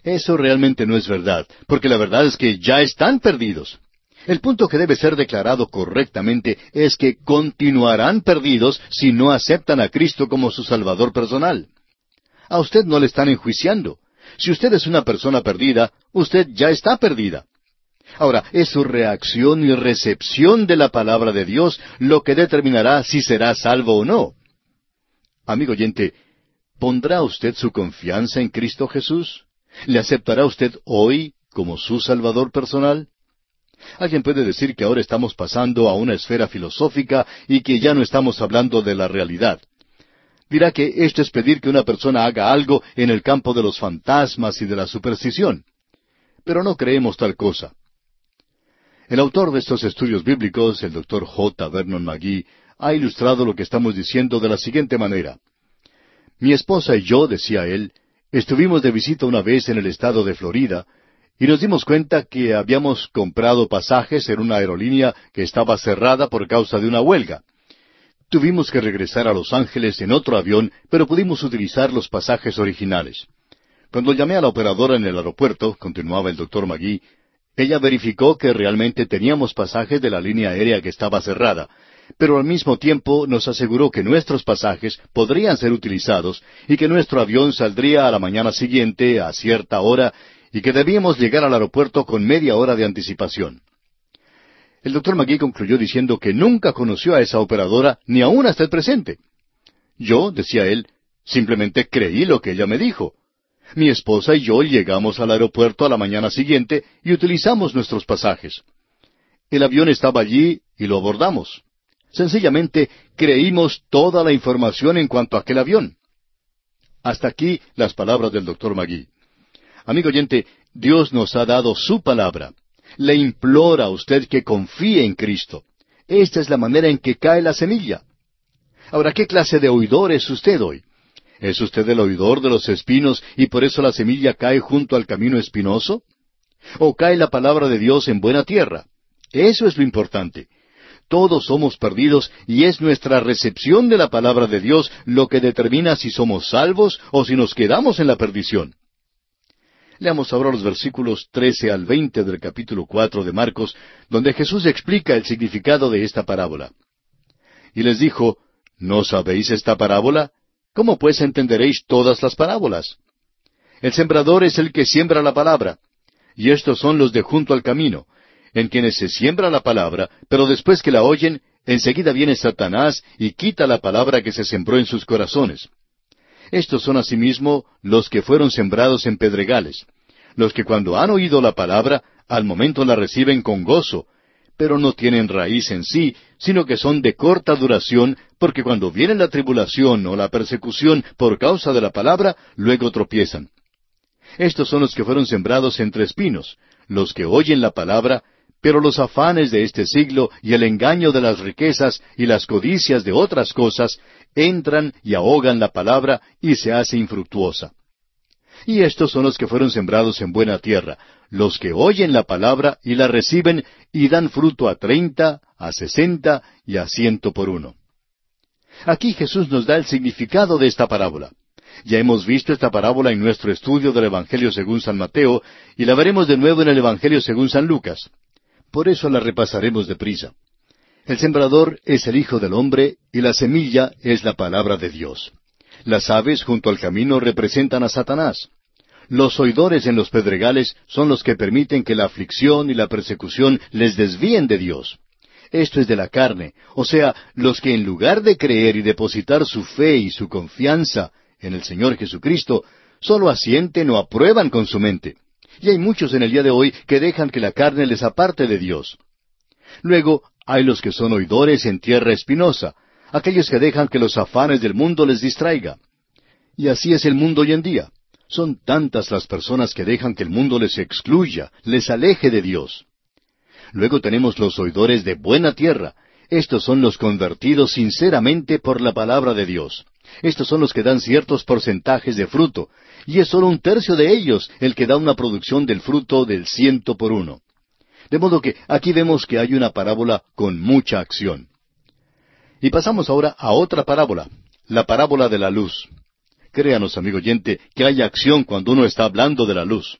Eso realmente no es verdad, porque la verdad es que ya están perdidos. El punto que debe ser declarado correctamente es que continuarán perdidos si no aceptan a Cristo como su Salvador personal. A usted no le están enjuiciando. Si usted es una persona perdida, usted ya está perdida. Ahora, es su reacción y recepción de la palabra de Dios lo que determinará si será salvo o no. Amigo oyente, ¿pondrá usted su confianza en Cristo Jesús? ¿Le aceptará usted hoy como su Salvador personal? Alguien puede decir que ahora estamos pasando a una esfera filosófica y que ya no estamos hablando de la realidad. Dirá que esto es pedir que una persona haga algo en el campo de los fantasmas y de la superstición. Pero no creemos tal cosa. El autor de estos estudios bíblicos, el doctor J. Vernon McGee, ha ilustrado lo que estamos diciendo de la siguiente manera. Mi esposa y yo, decía él, estuvimos de visita una vez en el estado de Florida, y nos dimos cuenta que habíamos comprado pasajes en una aerolínea que estaba cerrada por causa de una huelga. Tuvimos que regresar a Los Ángeles en otro avión, pero pudimos utilizar los pasajes originales. Cuando llamé a la operadora en el aeropuerto, continuaba el doctor Magui, ella verificó que realmente teníamos pasajes de la línea aérea que estaba cerrada, pero al mismo tiempo nos aseguró que nuestros pasajes podrían ser utilizados y que nuestro avión saldría a la mañana siguiente a cierta hora y que debíamos llegar al aeropuerto con media hora de anticipación. El doctor Magui concluyó diciendo que nunca conoció a esa operadora ni aún hasta el presente. Yo, decía él, simplemente creí lo que ella me dijo. Mi esposa y yo llegamos al aeropuerto a la mañana siguiente y utilizamos nuestros pasajes. El avión estaba allí y lo abordamos. Sencillamente creímos toda la información en cuanto a aquel avión. Hasta aquí las palabras del doctor Magui. Amigo oyente, Dios nos ha dado su palabra. Le implora a usted que confíe en Cristo. Esta es la manera en que cae la semilla. Ahora, ¿qué clase de oidor es usted hoy? ¿Es usted el oidor de los espinos y por eso la semilla cae junto al camino espinoso? ¿O cae la palabra de Dios en buena tierra? Eso es lo importante. Todos somos perdidos y es nuestra recepción de la palabra de Dios lo que determina si somos salvos o si nos quedamos en la perdición. Leamos ahora los versículos trece al veinte del capítulo cuatro de Marcos, donde Jesús explica el significado de esta parábola. Y les dijo, ¿No sabéis esta parábola? ¿Cómo pues entenderéis todas las parábolas? El sembrador es el que siembra la palabra, y estos son los de junto al camino, en quienes se siembra la palabra, pero después que la oyen, enseguida viene Satanás y quita la palabra que se sembró en sus corazones. Estos son asimismo los que fueron sembrados en pedregales, los que cuando han oído la palabra, al momento la reciben con gozo, pero no tienen raíz en sí, sino que son de corta duración, porque cuando viene la tribulación o la persecución por causa de la palabra, luego tropiezan. Estos son los que fueron sembrados entre espinos, los que oyen la palabra, pero los afanes de este siglo y el engaño de las riquezas y las codicias de otras cosas entran y ahogan la palabra y se hace infructuosa. Y estos son los que fueron sembrados en buena tierra, los que oyen la palabra y la reciben y dan fruto a treinta, a sesenta y a ciento por uno. Aquí Jesús nos da el significado de esta parábola. Ya hemos visto esta parábola en nuestro estudio del Evangelio según San Mateo y la veremos de nuevo en el Evangelio según San Lucas. Por eso la repasaremos deprisa. El sembrador es el Hijo del Hombre y la semilla es la palabra de Dios. Las aves junto al camino representan a Satanás. Los oidores en los pedregales son los que permiten que la aflicción y la persecución les desvíen de Dios. Esto es de la carne, o sea, los que en lugar de creer y depositar su fe y su confianza en el Señor Jesucristo, solo asienten o aprueban con su mente. Y hay muchos en el día de hoy que dejan que la carne les aparte de Dios. Luego hay los que son oidores en tierra espinosa, aquellos que dejan que los afanes del mundo les distraiga. Y así es el mundo hoy en día. Son tantas las personas que dejan que el mundo les excluya, les aleje de Dios. Luego tenemos los oidores de buena tierra. Estos son los convertidos sinceramente por la palabra de Dios. Estos son los que dan ciertos porcentajes de fruto, y es solo un tercio de ellos el que da una producción del fruto del ciento por uno. De modo que aquí vemos que hay una parábola con mucha acción. Y pasamos ahora a otra parábola, la parábola de la luz. Créanos, amigo oyente, que hay acción cuando uno está hablando de la luz.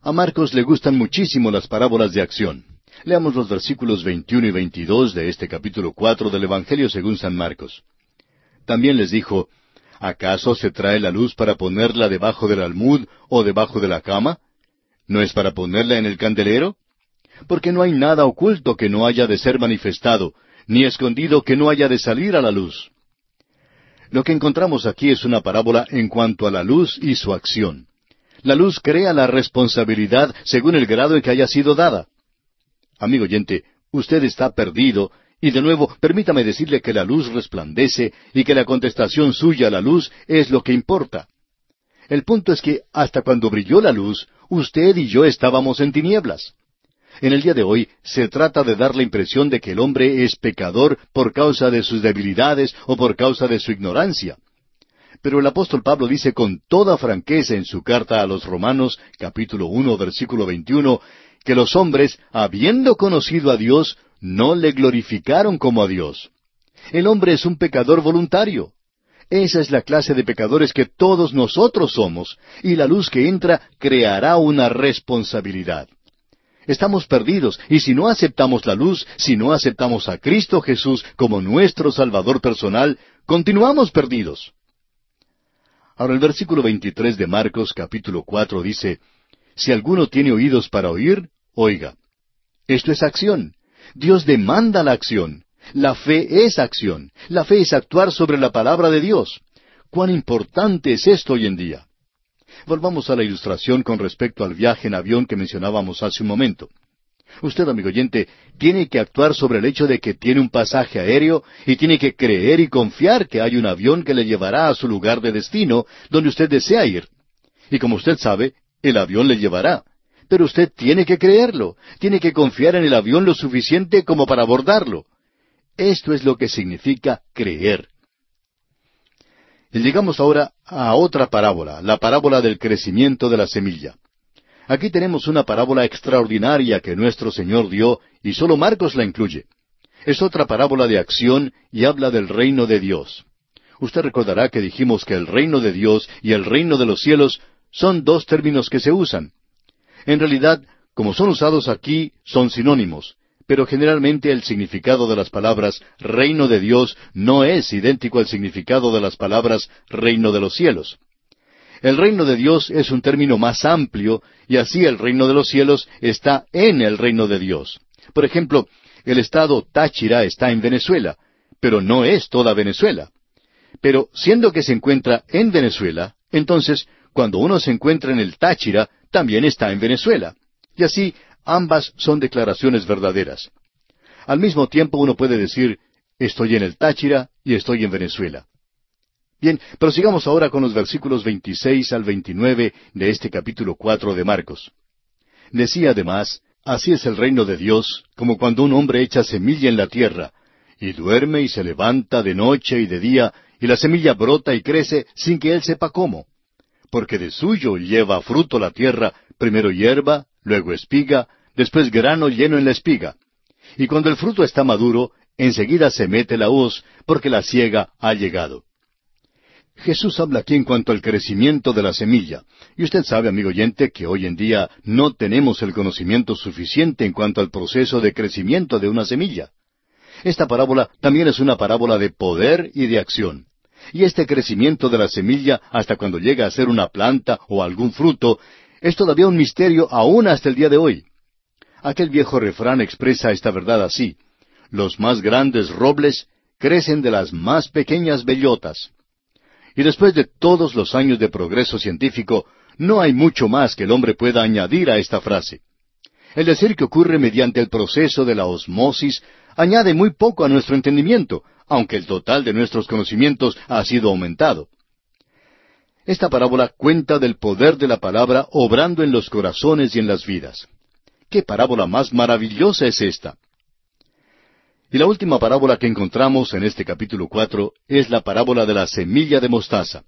A Marcos le gustan muchísimo las parábolas de acción. Leamos los versículos 21 y 22 de este capítulo 4 del Evangelio según San Marcos. También les dijo, ¿acaso se trae la luz para ponerla debajo del almud o debajo de la cama? ¿No es para ponerla en el candelero? Porque no hay nada oculto que no haya de ser manifestado, ni escondido que no haya de salir a la luz. Lo que encontramos aquí es una parábola en cuanto a la luz y su acción. La luz crea la responsabilidad según el grado en que haya sido dada. Amigo oyente, usted está perdido y de nuevo permítame decirle que la luz resplandece y que la contestación suya a la luz es lo que importa. El punto es que hasta cuando brilló la luz, usted y yo estábamos en tinieblas. En el día de hoy se trata de dar la impresión de que el hombre es pecador por causa de sus debilidades o por causa de su ignorancia. Pero el apóstol Pablo dice con toda franqueza en su carta a los Romanos, capítulo uno, versículo veintiuno, que los hombres, habiendo conocido a Dios, no le glorificaron como a Dios. El hombre es un pecador voluntario. Esa es la clase de pecadores que todos nosotros somos, y la luz que entra creará una responsabilidad. Estamos perdidos, y si no aceptamos la luz, si no aceptamos a Cristo Jesús como nuestro Salvador personal, continuamos perdidos. Ahora el versículo 23 de Marcos capítulo 4 dice, Si alguno tiene oídos para oír, oiga. Esto es acción. Dios demanda la acción. La fe es acción. La fe es actuar sobre la palabra de Dios. ¿Cuán importante es esto hoy en día? Volvamos a la ilustración con respecto al viaje en avión que mencionábamos hace un momento. Usted, amigo oyente, tiene que actuar sobre el hecho de que tiene un pasaje aéreo y tiene que creer y confiar que hay un avión que le llevará a su lugar de destino donde usted desea ir. Y como usted sabe, el avión le llevará. Pero usted tiene que creerlo, tiene que confiar en el avión lo suficiente como para abordarlo. Esto es lo que significa creer. Y llegamos ahora a otra parábola, la parábola del crecimiento de la semilla. Aquí tenemos una parábola extraordinaria que nuestro Señor dio y solo Marcos la incluye. Es otra parábola de acción y habla del reino de Dios. Usted recordará que dijimos que el reino de Dios y el reino de los cielos son dos términos que se usan. En realidad, como son usados aquí, son sinónimos, pero generalmente el significado de las palabras reino de Dios no es idéntico al significado de las palabras reino de los cielos. El reino de Dios es un término más amplio y así el reino de los cielos está en el reino de Dios. Por ejemplo, el estado Táchira está en Venezuela, pero no es toda Venezuela. Pero siendo que se encuentra en Venezuela, entonces cuando uno se encuentra en el Táchira, también está en Venezuela. Y así Ambas son declaraciones verdaderas. Al mismo tiempo uno puede decir, estoy en el Táchira y estoy en Venezuela. Bien, prosigamos ahora con los versículos 26 al 29 de este capítulo 4 de Marcos. Decía además, así es el reino de Dios, como cuando un hombre echa semilla en la tierra, y duerme y se levanta de noche y de día, y la semilla brota y crece sin que él sepa cómo. Porque de suyo lleva fruto la tierra, primero hierba, luego espiga, después grano lleno en la espiga. Y cuando el fruto está maduro, enseguida se mete la hoz, porque la siega ha llegado. Jesús habla aquí en cuanto al crecimiento de la semilla. Y usted sabe, amigo oyente, que hoy en día no tenemos el conocimiento suficiente en cuanto al proceso de crecimiento de una semilla. Esta parábola también es una parábola de poder y de acción. Y este crecimiento de la semilla hasta cuando llega a ser una planta o algún fruto es todavía un misterio aún hasta el día de hoy. Aquel viejo refrán expresa esta verdad así. Los más grandes robles crecen de las más pequeñas bellotas. Y después de todos los años de progreso científico, no hay mucho más que el hombre pueda añadir a esta frase. El decir que ocurre mediante el proceso de la osmosis añade muy poco a nuestro entendimiento, aunque el total de nuestros conocimientos ha sido aumentado. Esta parábola cuenta del poder de la palabra obrando en los corazones y en las vidas. ¿Qué parábola más maravillosa es esta? Y la última parábola que encontramos en este capítulo cuatro es la parábola de la semilla de mostaza.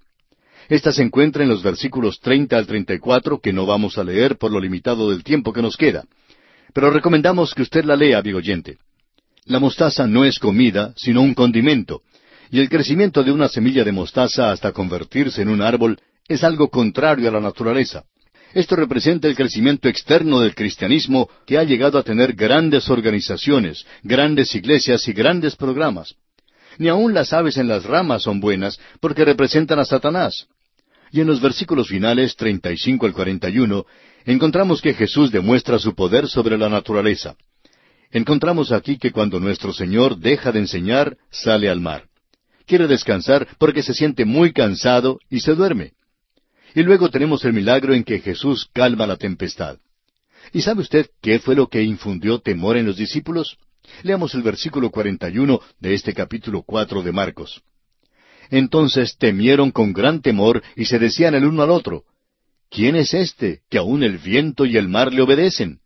Esta se encuentra en los versículos treinta al treinta y cuatro, que no vamos a leer por lo limitado del tiempo que nos queda. Pero recomendamos que usted la lea, amigo. La mostaza no es comida, sino un condimento, y el crecimiento de una semilla de mostaza hasta convertirse en un árbol es algo contrario a la naturaleza. Esto representa el crecimiento externo del cristianismo que ha llegado a tener grandes organizaciones, grandes iglesias y grandes programas. Ni aun las aves en las ramas son buenas porque representan a Satanás. Y en los versículos finales 35 al 41 encontramos que Jesús demuestra su poder sobre la naturaleza. Encontramos aquí que cuando nuestro Señor deja de enseñar, sale al mar. Quiere descansar porque se siente muy cansado y se duerme. Y luego tenemos el milagro en que Jesús calma la tempestad. ¿Y sabe usted qué fue lo que infundió temor en los discípulos? Leamos el versículo 41 de este capítulo 4 de Marcos. Entonces temieron con gran temor y se decían el uno al otro, ¿quién es este que aun el viento y el mar le obedecen?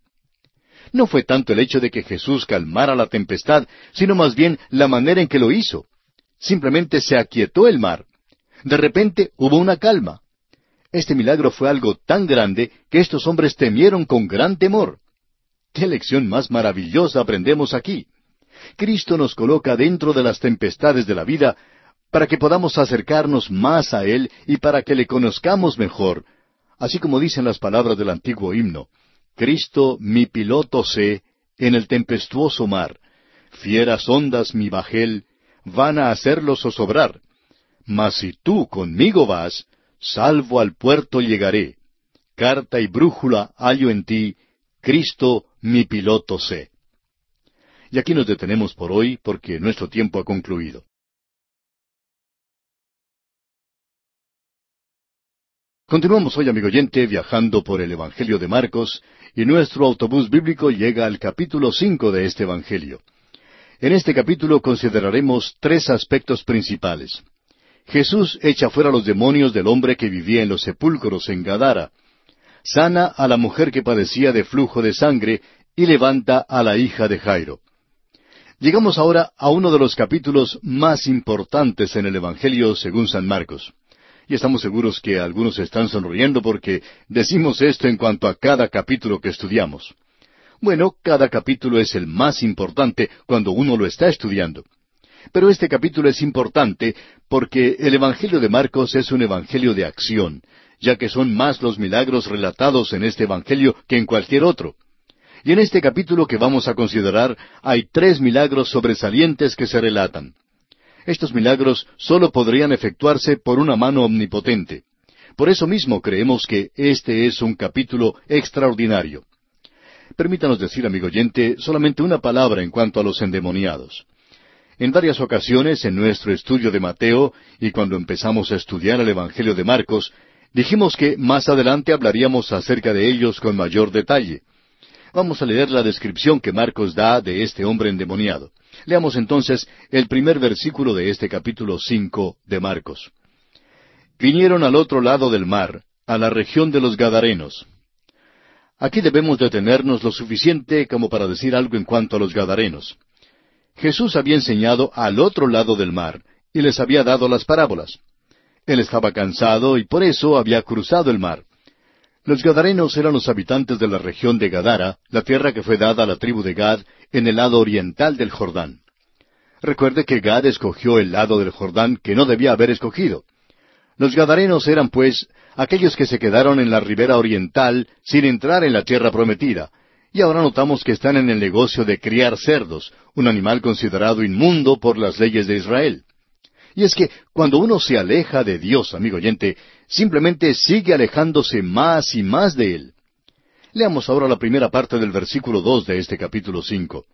No fue tanto el hecho de que Jesús calmara la tempestad, sino más bien la manera en que lo hizo. Simplemente se aquietó el mar. De repente hubo una calma. Este milagro fue algo tan grande que estos hombres temieron con gran temor. ¿Qué lección más maravillosa aprendemos aquí? Cristo nos coloca dentro de las tempestades de la vida para que podamos acercarnos más a Él y para que le conozcamos mejor, así como dicen las palabras del antiguo himno, Cristo mi piloto sé en el tempestuoso mar, fieras ondas mi bajel, van a hacerlo zozobrar. Mas si tú conmigo vas, salvo al puerto llegaré. Carta y brújula hallo en ti, Cristo mi piloto sé. Y aquí nos detenemos por hoy porque nuestro tiempo ha concluido. Continuamos hoy, amigo oyente, viajando por el Evangelio de Marcos, y nuestro autobús bíblico llega al capítulo cinco de este Evangelio. En este capítulo consideraremos tres aspectos principales. Jesús echa fuera los demonios del hombre que vivía en los sepulcros en Gadara, sana a la mujer que padecía de flujo de sangre y levanta a la hija de Jairo. Llegamos ahora a uno de los capítulos más importantes en el Evangelio según San Marcos. Y estamos seguros que algunos están sonriendo porque decimos esto en cuanto a cada capítulo que estudiamos. Bueno, cada capítulo es el más importante cuando uno lo está estudiando. Pero este capítulo es importante porque el Evangelio de Marcos es un Evangelio de acción, ya que son más los milagros relatados en este Evangelio que en cualquier otro. Y en este capítulo que vamos a considerar hay tres milagros sobresalientes que se relatan. Estos milagros sólo podrían efectuarse por una mano omnipotente. Por eso mismo creemos que este es un capítulo extraordinario. Permítanos decir, amigo oyente, solamente una palabra en cuanto a los endemoniados. En varias ocasiones en nuestro estudio de Mateo y cuando empezamos a estudiar el Evangelio de Marcos, dijimos que más adelante hablaríamos acerca de ellos con mayor detalle. Vamos a leer la descripción que Marcos da de este hombre endemoniado. Leamos entonces el primer versículo de este capítulo cinco de Marcos. Vinieron al otro lado del mar, a la región de los Gadarenos. Aquí debemos detenernos lo suficiente como para decir algo en cuanto a los Gadarenos. Jesús había enseñado al otro lado del mar y les había dado las parábolas. Él estaba cansado y por eso había cruzado el mar. Los Gadarenos eran los habitantes de la región de Gadara, la tierra que fue dada a la tribu de Gad en el lado oriental del Jordán. Recuerde que Gad escogió el lado del Jordán que no debía haber escogido. Los Gadarenos eran, pues, aquellos que se quedaron en la ribera oriental sin entrar en la tierra prometida, y ahora notamos que están en el negocio de criar cerdos, un animal considerado inmundo por las leyes de Israel. Y es que cuando uno se aleja de Dios, amigo oyente, simplemente sigue alejándose más y más de Él. Leamos ahora la primera parte del versículo dos de este capítulo cinco.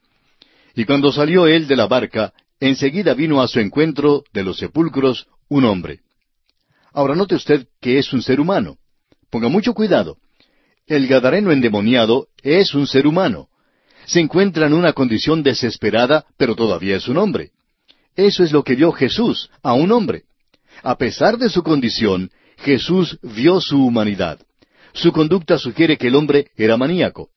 Y cuando salió él de la barca, enseguida vino a su encuentro de los sepulcros un hombre. Ahora note usted que es un ser humano. Ponga mucho cuidado. El Gadareno endemoniado es un ser humano. Se encuentra en una condición desesperada, pero todavía es un hombre. Eso es lo que vio Jesús, a un hombre. A pesar de su condición, Jesús vio su humanidad. Su conducta sugiere que el hombre era maníaco.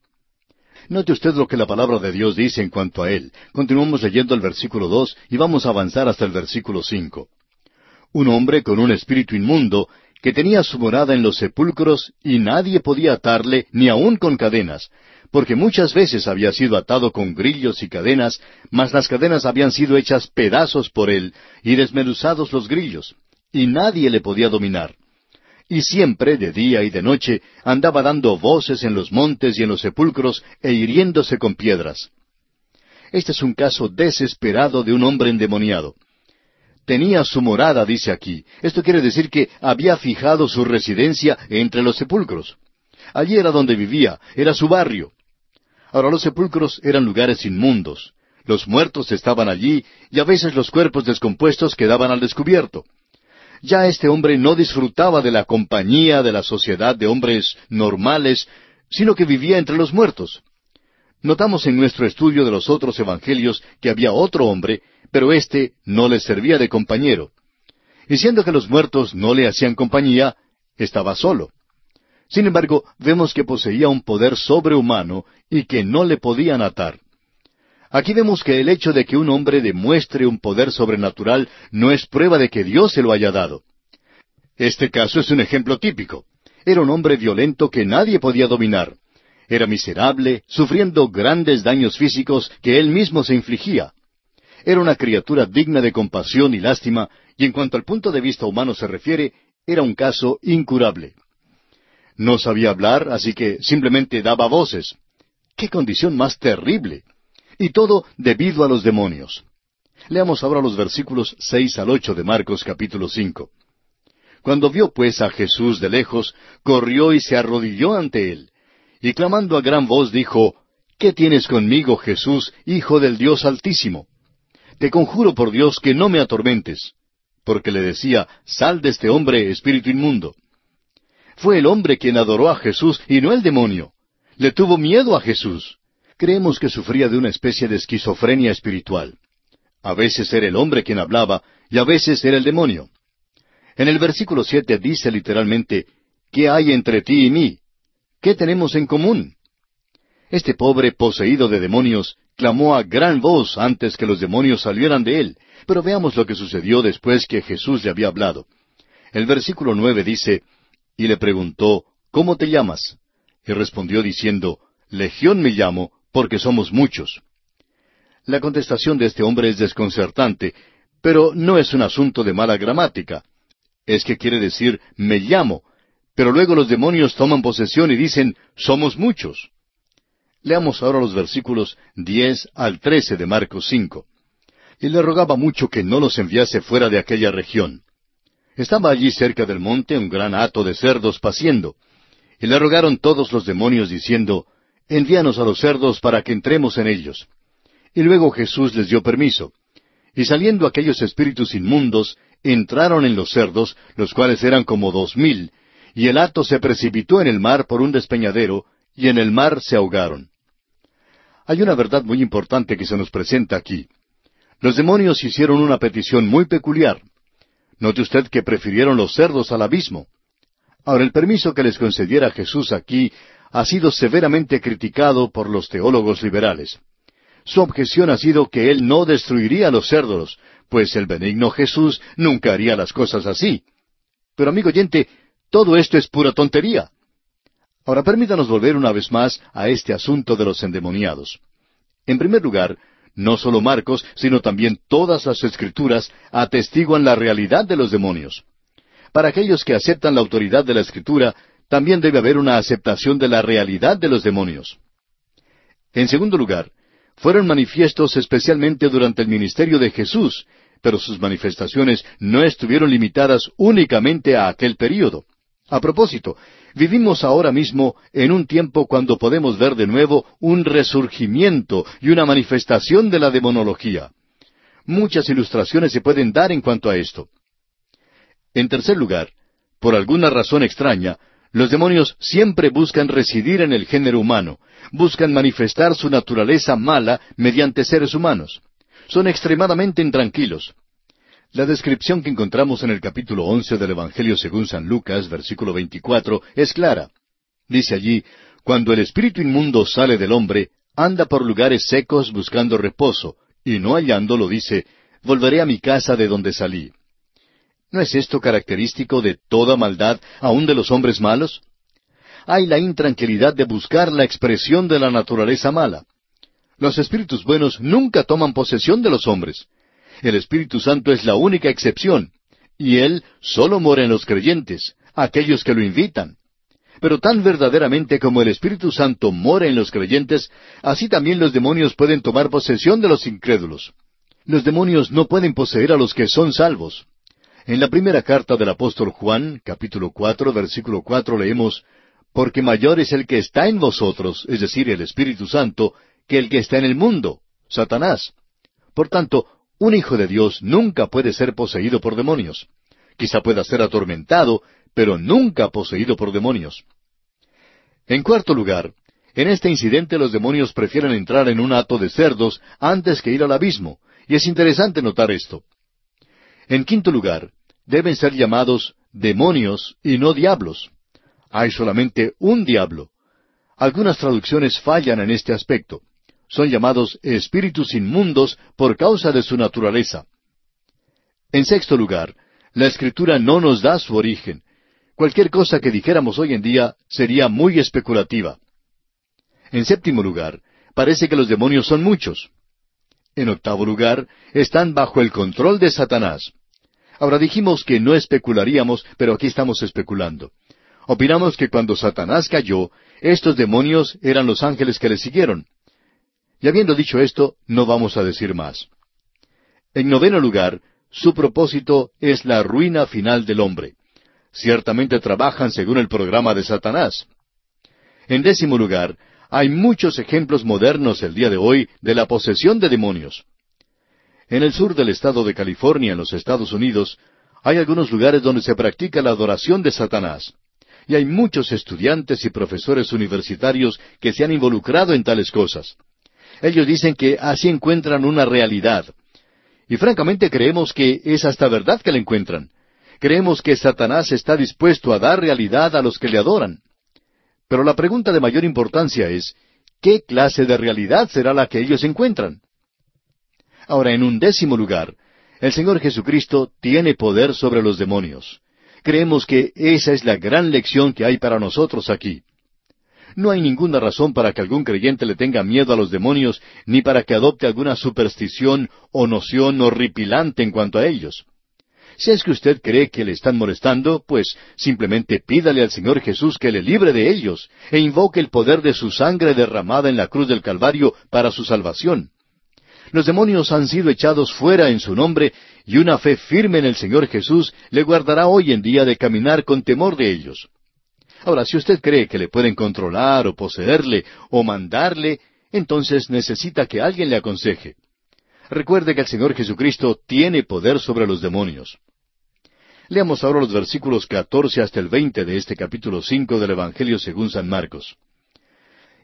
Note usted lo que la palabra de Dios dice en cuanto a él. Continuamos leyendo el versículo dos y vamos a avanzar hasta el versículo cinco. Un hombre con un espíritu inmundo que tenía su morada en los sepulcros y nadie podía atarle ni aun con cadenas, porque muchas veces había sido atado con grillos y cadenas, mas las cadenas habían sido hechas pedazos por él y desmenuzados los grillos, y nadie le podía dominar. Y siempre, de día y de noche, andaba dando voces en los montes y en los sepulcros e hiriéndose con piedras. Este es un caso desesperado de un hombre endemoniado tenía su morada, dice aquí. Esto quiere decir que había fijado su residencia entre los sepulcros. Allí era donde vivía, era su barrio. Ahora los sepulcros eran lugares inmundos. Los muertos estaban allí y a veces los cuerpos descompuestos quedaban al descubierto. Ya este hombre no disfrutaba de la compañía de la sociedad de hombres normales, sino que vivía entre los muertos. Notamos en nuestro estudio de los otros evangelios que había otro hombre pero éste no le servía de compañero. Y siendo que los muertos no le hacían compañía, estaba solo. Sin embargo, vemos que poseía un poder sobrehumano y que no le podían atar. Aquí vemos que el hecho de que un hombre demuestre un poder sobrenatural no es prueba de que Dios se lo haya dado. Este caso es un ejemplo típico. Era un hombre violento que nadie podía dominar. Era miserable, sufriendo grandes daños físicos que él mismo se infligía. Era una criatura digna de compasión y lástima, y en cuanto al punto de vista humano se refiere, era un caso incurable. No sabía hablar, así que simplemente daba voces. ¡Qué condición más terrible! Y todo debido a los demonios. Leamos ahora los versículos seis al ocho de Marcos capítulo cinco. Cuando vio pues a Jesús de lejos, corrió y se arrodilló ante él, y clamando a gran voz dijo, ¿Qué tienes conmigo, Jesús, Hijo del Dios Altísimo? Te conjuro por Dios que no me atormentes, porque le decía, Sal de este hombre, espíritu inmundo. Fue el hombre quien adoró a Jesús y no el demonio. Le tuvo miedo a Jesús. Creemos que sufría de una especie de esquizofrenia espiritual. A veces era el hombre quien hablaba y a veces era el demonio. En el versículo siete dice literalmente, ¿qué hay entre ti y mí? ¿Qué tenemos en común? Este pobre poseído de demonios clamó a gran voz antes que los demonios salieran de él, pero veamos lo que sucedió después que Jesús le había hablado. El versículo nueve dice, y le preguntó, ¿Cómo te llamas? Y respondió diciendo, Legión me llamo, porque somos muchos. La contestación de este hombre es desconcertante, pero no es un asunto de mala gramática. Es que quiere decir me llamo, pero luego los demonios toman posesión y dicen somos muchos. Leamos ahora los versículos diez al trece de Marcos cinco. Y le rogaba mucho que no los enviase fuera de aquella región. Estaba allí cerca del monte un gran hato de cerdos paciendo. Y le rogaron todos los demonios diciendo, Envíanos a los cerdos para que entremos en ellos. Y luego Jesús les dio permiso. Y saliendo aquellos espíritus inmundos, entraron en los cerdos, los cuales eran como dos mil, y el hato se precipitó en el mar por un despeñadero, y en el mar se ahogaron. Hay una verdad muy importante que se nos presenta aquí. Los demonios hicieron una petición muy peculiar. Note usted que prefirieron los cerdos al abismo. Ahora, el permiso que les concediera Jesús aquí ha sido severamente criticado por los teólogos liberales. Su objeción ha sido que él no destruiría a los cerdos, pues el benigno Jesús nunca haría las cosas así. Pero amigo oyente, todo esto es pura tontería. Ahora permítanos volver una vez más a este asunto de los endemoniados. En primer lugar, no solo Marcos, sino también todas las escrituras atestiguan la realidad de los demonios. Para aquellos que aceptan la autoridad de la escritura, también debe haber una aceptación de la realidad de los demonios. En segundo lugar, fueron manifiestos especialmente durante el ministerio de Jesús, pero sus manifestaciones no estuvieron limitadas únicamente a aquel período. A propósito, vivimos ahora mismo en un tiempo cuando podemos ver de nuevo un resurgimiento y una manifestación de la demonología. Muchas ilustraciones se pueden dar en cuanto a esto. En tercer lugar, por alguna razón extraña, los demonios siempre buscan residir en el género humano, buscan manifestar su naturaleza mala mediante seres humanos. Son extremadamente intranquilos. La descripción que encontramos en el capítulo once del Evangelio según San Lucas, versículo veinticuatro, es clara. Dice allí, Cuando el espíritu inmundo sale del hombre, anda por lugares secos buscando reposo, y no hallándolo dice, Volveré a mi casa de donde salí. ¿No es esto característico de toda maldad, aun de los hombres malos? Hay la intranquilidad de buscar la expresión de la naturaleza mala. Los espíritus buenos nunca toman posesión de los hombres. El Espíritu Santo es la única excepción, y Él solo mora en los creyentes, aquellos que lo invitan. Pero tan verdaderamente como el Espíritu Santo mora en los creyentes, así también los demonios pueden tomar posesión de los incrédulos. Los demonios no pueden poseer a los que son salvos. En la primera carta del apóstol Juan, capítulo cuatro, versículo cuatro, leemos Porque mayor es el que está en vosotros, es decir, el Espíritu Santo, que el que está en el mundo, Satanás. Por tanto, un hijo de Dios nunca puede ser poseído por demonios. Quizá pueda ser atormentado, pero nunca poseído por demonios. En cuarto lugar, en este incidente los demonios prefieren entrar en un hato de cerdos antes que ir al abismo, y es interesante notar esto. En quinto lugar, deben ser llamados demonios y no diablos. Hay solamente un diablo. Algunas traducciones fallan en este aspecto. Son llamados espíritus inmundos por causa de su naturaleza. En sexto lugar, la escritura no nos da su origen. Cualquier cosa que dijéramos hoy en día sería muy especulativa. En séptimo lugar, parece que los demonios son muchos. En octavo lugar, están bajo el control de Satanás. Ahora dijimos que no especularíamos, pero aquí estamos especulando. Opinamos que cuando Satanás cayó, estos demonios eran los ángeles que le siguieron. Y habiendo dicho esto, no vamos a decir más. En noveno lugar, su propósito es la ruina final del hombre. Ciertamente trabajan según el programa de Satanás. En décimo lugar, hay muchos ejemplos modernos el día de hoy de la posesión de demonios. En el sur del estado de California, en los Estados Unidos, hay algunos lugares donde se practica la adoración de Satanás. Y hay muchos estudiantes y profesores universitarios que se han involucrado en tales cosas. Ellos dicen que así encuentran una realidad. Y francamente creemos que es hasta verdad que la encuentran. Creemos que Satanás está dispuesto a dar realidad a los que le adoran. Pero la pregunta de mayor importancia es, ¿qué clase de realidad será la que ellos encuentran? Ahora, en un décimo lugar, el Señor Jesucristo tiene poder sobre los demonios. Creemos que esa es la gran lección que hay para nosotros aquí. No hay ninguna razón para que algún creyente le tenga miedo a los demonios, ni para que adopte alguna superstición o noción horripilante en cuanto a ellos. Si es que usted cree que le están molestando, pues simplemente pídale al Señor Jesús que le libre de ellos e invoque el poder de su sangre derramada en la cruz del Calvario para su salvación. Los demonios han sido echados fuera en su nombre y una fe firme en el Señor Jesús le guardará hoy en día de caminar con temor de ellos. Ahora, si usted cree que le pueden controlar o poseerle o mandarle, entonces necesita que alguien le aconseje. Recuerde que el Señor Jesucristo tiene poder sobre los demonios. Leamos ahora los versículos catorce hasta el veinte de este capítulo cinco del Evangelio según San Marcos.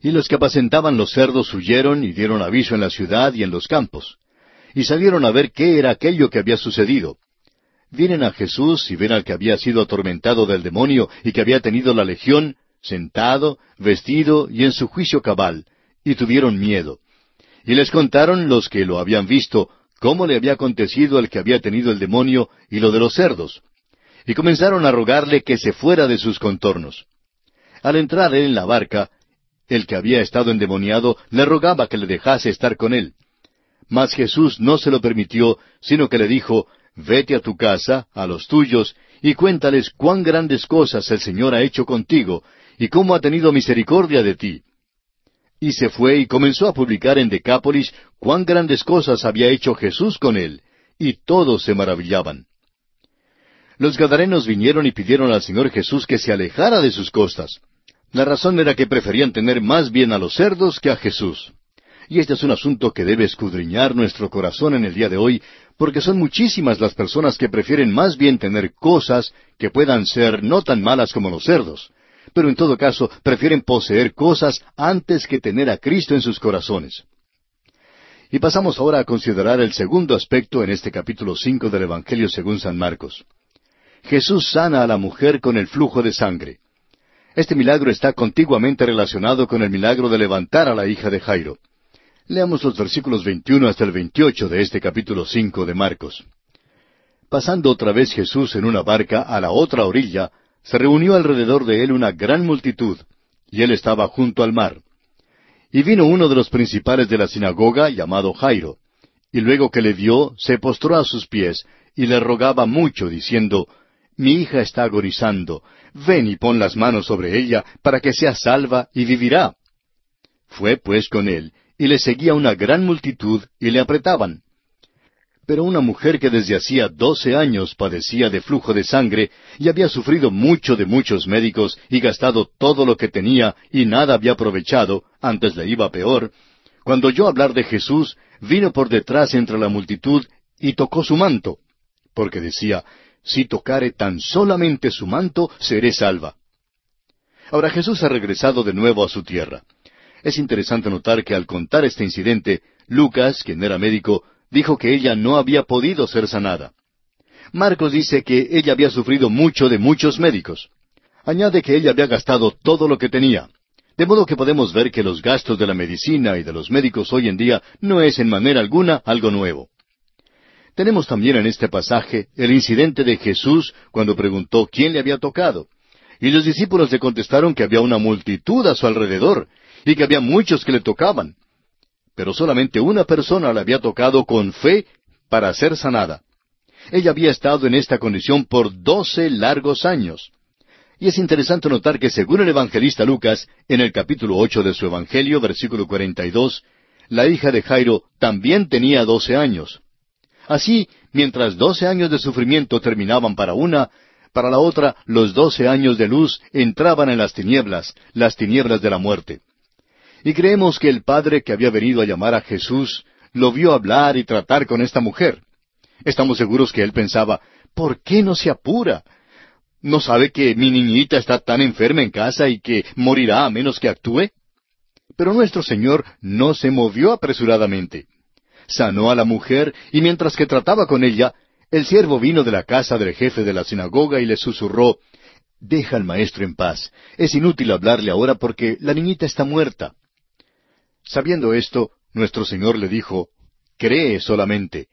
Y los que apacentaban los cerdos huyeron y dieron aviso en la ciudad y en los campos. Y salieron a ver qué era aquello que había sucedido. Vienen a Jesús y ven al que había sido atormentado del demonio y que había tenido la legión, sentado, vestido y en su juicio cabal, y tuvieron miedo. Y les contaron los que lo habían visto cómo le había acontecido el que había tenido el demonio y lo de los cerdos. Y comenzaron a rogarle que se fuera de sus contornos. Al entrar él en la barca, el que había estado endemoniado le rogaba que le dejase estar con él. Mas Jesús no se lo permitió, sino que le dijo, Vete a tu casa, a los tuyos, y cuéntales cuán grandes cosas el Señor ha hecho contigo, y cómo ha tenido misericordia de ti. Y se fue y comenzó a publicar en Decápolis cuán grandes cosas había hecho Jesús con él, y todos se maravillaban. Los gadarenos vinieron y pidieron al Señor Jesús que se alejara de sus costas. La razón era que preferían tener más bien a los cerdos que a Jesús. Y este es un asunto que debe escudriñar nuestro corazón en el día de hoy, porque son muchísimas las personas que prefieren más bien tener cosas que puedan ser no tan malas como los cerdos, pero en todo caso prefieren poseer cosas antes que tener a Cristo en sus corazones. Y pasamos ahora a considerar el segundo aspecto en este capítulo cinco del Evangelio según San Marcos. Jesús sana a la mujer con el flujo de sangre. Este milagro está contiguamente relacionado con el milagro de levantar a la hija de Jairo. Leamos los versículos 21 hasta el 28 de este capítulo cinco de Marcos. Pasando otra vez Jesús en una barca a la otra orilla, se reunió alrededor de él una gran multitud, y él estaba junto al mar. Y vino uno de los principales de la sinagoga, llamado Jairo, y luego que le vio, se postró a sus pies, y le rogaba mucho, diciendo, Mi hija está agonizando, ven y pon las manos sobre ella, para que sea salva y vivirá. Fue pues con él, y le seguía una gran multitud, y le apretaban. Pero una mujer que desde hacía doce años padecía de flujo de sangre y había sufrido mucho de muchos médicos y gastado todo lo que tenía y nada había aprovechado, antes le iba peor, cuando oyó hablar de Jesús, vino por detrás entre la multitud y tocó su manto, porque decía, si tocare tan solamente su manto, seré salva. Ahora Jesús ha regresado de nuevo a su tierra. Es interesante notar que al contar este incidente, Lucas, quien era médico, dijo que ella no había podido ser sanada. Marcos dice que ella había sufrido mucho de muchos médicos. Añade que ella había gastado todo lo que tenía. De modo que podemos ver que los gastos de la medicina y de los médicos hoy en día no es en manera alguna algo nuevo. Tenemos también en este pasaje el incidente de Jesús cuando preguntó quién le había tocado. Y los discípulos le contestaron que había una multitud a su alrededor, y que había muchos que le tocaban. Pero solamente una persona le había tocado con fe para ser sanada. Ella había estado en esta condición por doce largos años. Y es interesante notar que según el evangelista Lucas, en el capítulo ocho de su Evangelio, versículo cuarenta y dos, la hija de Jairo también tenía doce años. Así, mientras doce años de sufrimiento terminaban para una, para la otra los doce años de luz entraban en las tinieblas, las tinieblas de la muerte. Y creemos que el padre que había venido a llamar a Jesús lo vio hablar y tratar con esta mujer. Estamos seguros que él pensaba, ¿por qué no se apura? ¿No sabe que mi niñita está tan enferma en casa y que morirá a menos que actúe? Pero nuestro Señor no se movió apresuradamente. Sanó a la mujer y mientras que trataba con ella, el siervo vino de la casa del jefe de la sinagoga y le susurró, Deja al maestro en paz. Es inútil hablarle ahora porque la niñita está muerta. Sabiendo esto, nuestro Señor le dijo, Cree solamente.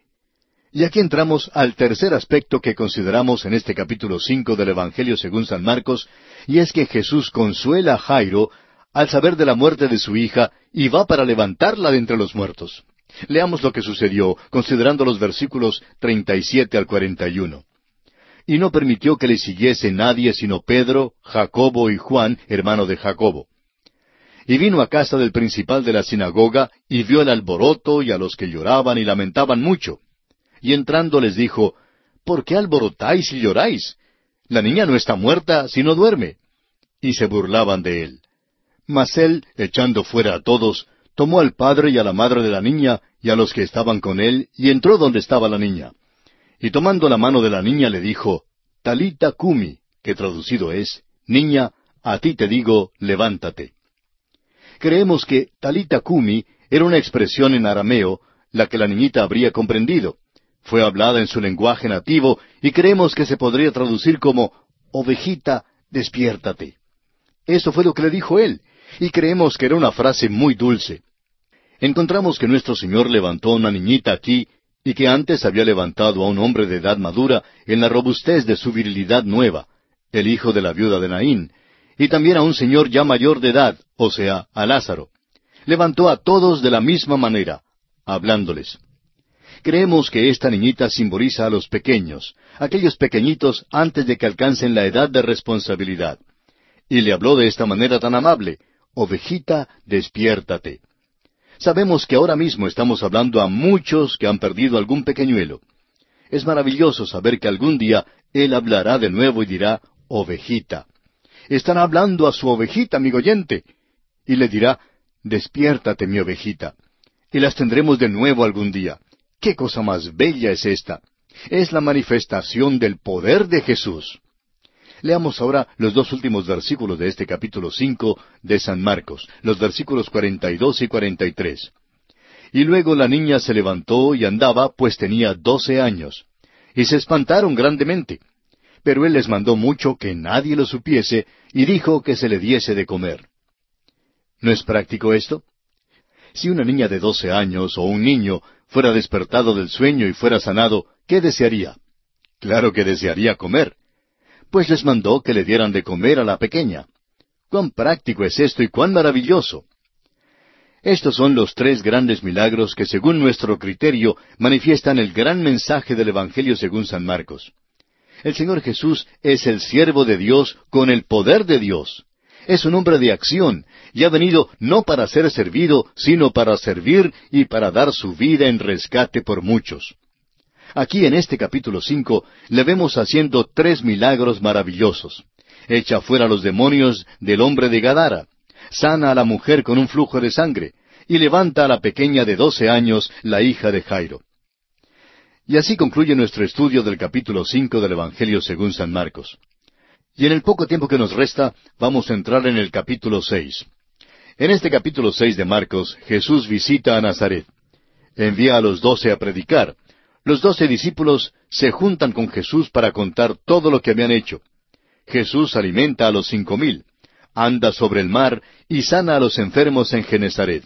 Y aquí entramos al tercer aspecto que consideramos en este capítulo cinco del Evangelio según San Marcos, y es que Jesús consuela a Jairo al saber de la muerte de su hija y va para levantarla de entre los muertos. Leamos lo que sucedió, considerando los versículos treinta y siete al cuarenta y uno. Y no permitió que le siguiese nadie sino Pedro, Jacobo y Juan, hermano de Jacobo. Y vino a casa del principal de la sinagoga, y vio el alboroto y a los que lloraban y lamentaban mucho y entrando les dijo, ¿Por qué alborotáis y lloráis? La niña no está muerta, sino duerme. Y se burlaban de él. Mas él, echando fuera a todos, tomó al padre y a la madre de la niña y a los que estaban con él, y entró donde estaba la niña. Y tomando la mano de la niña le dijo, Talita cumi, que traducido es, Niña, a ti te digo, levántate. Creemos que Talita cumi era una expresión en arameo, la que la niñita habría comprendido. Fue hablada en su lenguaje nativo y creemos que se podría traducir como Ovejita, despiértate. Eso fue lo que le dijo él, y creemos que era una frase muy dulce. Encontramos que nuestro Señor levantó a una niñita aquí y que antes había levantado a un hombre de edad madura en la robustez de su virilidad nueva, el hijo de la viuda de Naín, y también a un señor ya mayor de edad, o sea, a Lázaro. Levantó a todos de la misma manera, hablándoles. Creemos que esta niñita simboliza a los pequeños, aquellos pequeñitos antes de que alcancen la edad de responsabilidad. Y le habló de esta manera tan amable, Ovejita, despiértate. Sabemos que ahora mismo estamos hablando a muchos que han perdido algún pequeñuelo. Es maravilloso saber que algún día Él hablará de nuevo y dirá, Ovejita. Están hablando a su ovejita, amigo oyente. Y le dirá, Despiértate, mi ovejita. Y las tendremos de nuevo algún día. ¿Qué cosa más bella es esta? Es la manifestación del poder de Jesús. Leamos ahora los dos últimos versículos de este capítulo cinco de San Marcos, los versículos cuarenta y dos y cuarenta y tres. Y luego la niña se levantó y andaba, pues tenía doce años. Y se espantaron grandemente. Pero él les mandó mucho que nadie lo supiese, y dijo que se le diese de comer. ¿No es práctico esto? Si una niña de doce años o un niño fuera despertado del sueño y fuera sanado, ¿qué desearía? Claro que desearía comer. Pues les mandó que le dieran de comer a la pequeña. Cuán práctico es esto y cuán maravilloso. Estos son los tres grandes milagros que según nuestro criterio manifiestan el gran mensaje del Evangelio según San Marcos. El Señor Jesús es el siervo de Dios con el poder de Dios es un hombre de acción y ha venido no para ser servido, sino para servir y para dar su vida en rescate por muchos. Aquí en este capítulo cinco le vemos haciendo tres milagros maravillosos. Echa fuera los demonios del hombre de Gadara, sana a la mujer con un flujo de sangre, y levanta a la pequeña de doce años, la hija de Jairo. Y así concluye nuestro estudio del capítulo cinco del Evangelio según San Marcos. Y en el poco tiempo que nos resta, vamos a entrar en el capítulo seis. En este capítulo seis de Marcos, Jesús visita a Nazaret. Envía a los doce a predicar. Los doce discípulos se juntan con Jesús para contar todo lo que habían hecho. Jesús alimenta a los cinco mil, anda sobre el mar y sana a los enfermos en Genezaret.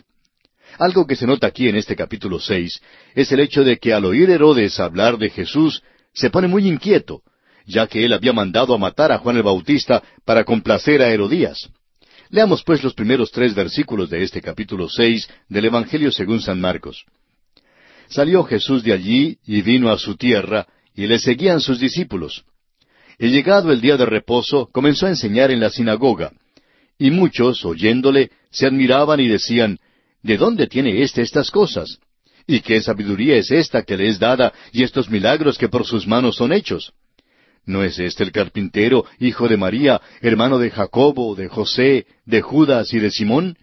Algo que se nota aquí en este capítulo seis es el hecho de que al oír Herodes hablar de Jesús, se pone muy inquieto, ya que él había mandado a matar a Juan el Bautista para complacer a Herodías. Leamos pues los primeros tres versículos de este capítulo seis del Evangelio según San Marcos. Salió Jesús de allí y vino a su tierra, y le seguían sus discípulos. Y llegado el día de reposo, comenzó a enseñar en la sinagoga. Y muchos, oyéndole, se admiraban y decían, ¿De dónde tiene éste estas cosas? ¿Y qué sabiduría es esta que le es dada y estos milagros que por sus manos son hechos? ¿No es este el carpintero, hijo de María, hermano de Jacobo, de José, de Judas y de Simón?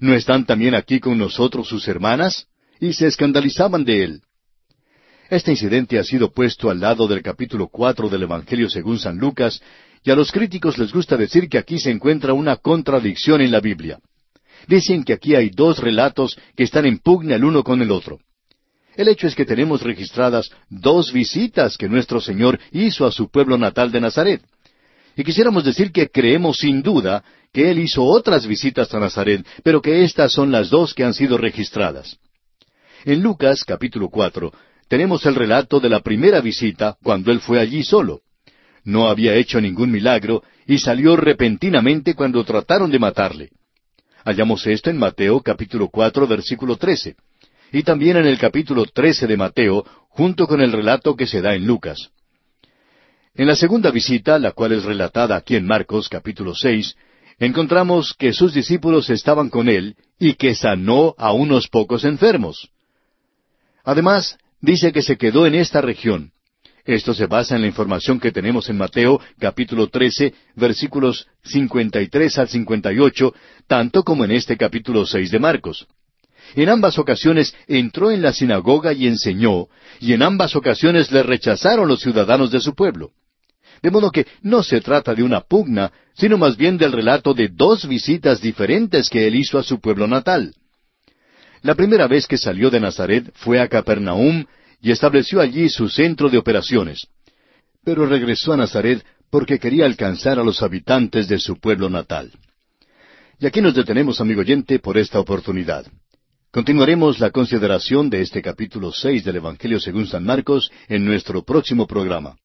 ¿No están también aquí con nosotros sus hermanas? Y se escandalizaban de él. Este incidente ha sido puesto al lado del capítulo cuatro del Evangelio según San Lucas, y a los críticos les gusta decir que aquí se encuentra una contradicción en la Biblia. Dicen que aquí hay dos relatos que están en pugna el uno con el otro. El hecho es que tenemos registradas dos visitas que nuestro Señor hizo a su pueblo natal de Nazaret. Y quisiéramos decir que creemos sin duda que Él hizo otras visitas a Nazaret, pero que estas son las dos que han sido registradas. En Lucas capítulo cuatro tenemos el relato de la primera visita cuando Él fue allí solo. No había hecho ningún milagro y salió repentinamente cuando trataron de matarle. Hallamos esto en Mateo capítulo cuatro versículo trece y también en el capítulo trece de Mateo, junto con el relato que se da en Lucas. En la segunda visita, la cual es relatada aquí en Marcos capítulo seis, encontramos que sus discípulos estaban con él y que sanó a unos pocos enfermos. Además, dice que se quedó en esta región. Esto se basa en la información que tenemos en Mateo capítulo trece, versículos cincuenta y tres al cincuenta y ocho, tanto como en este capítulo seis de Marcos. En ambas ocasiones entró en la sinagoga y enseñó, y en ambas ocasiones le rechazaron los ciudadanos de su pueblo. De modo que no se trata de una pugna, sino más bien del relato de dos visitas diferentes que él hizo a su pueblo natal. La primera vez que salió de Nazaret fue a Capernaum y estableció allí su centro de operaciones. Pero regresó a Nazaret porque quería alcanzar a los habitantes de su pueblo natal. Y aquí nos detenemos, amigo oyente, por esta oportunidad. Continuaremos la consideración de este capítulo seis del Evangelio según San Marcos en nuestro próximo programa.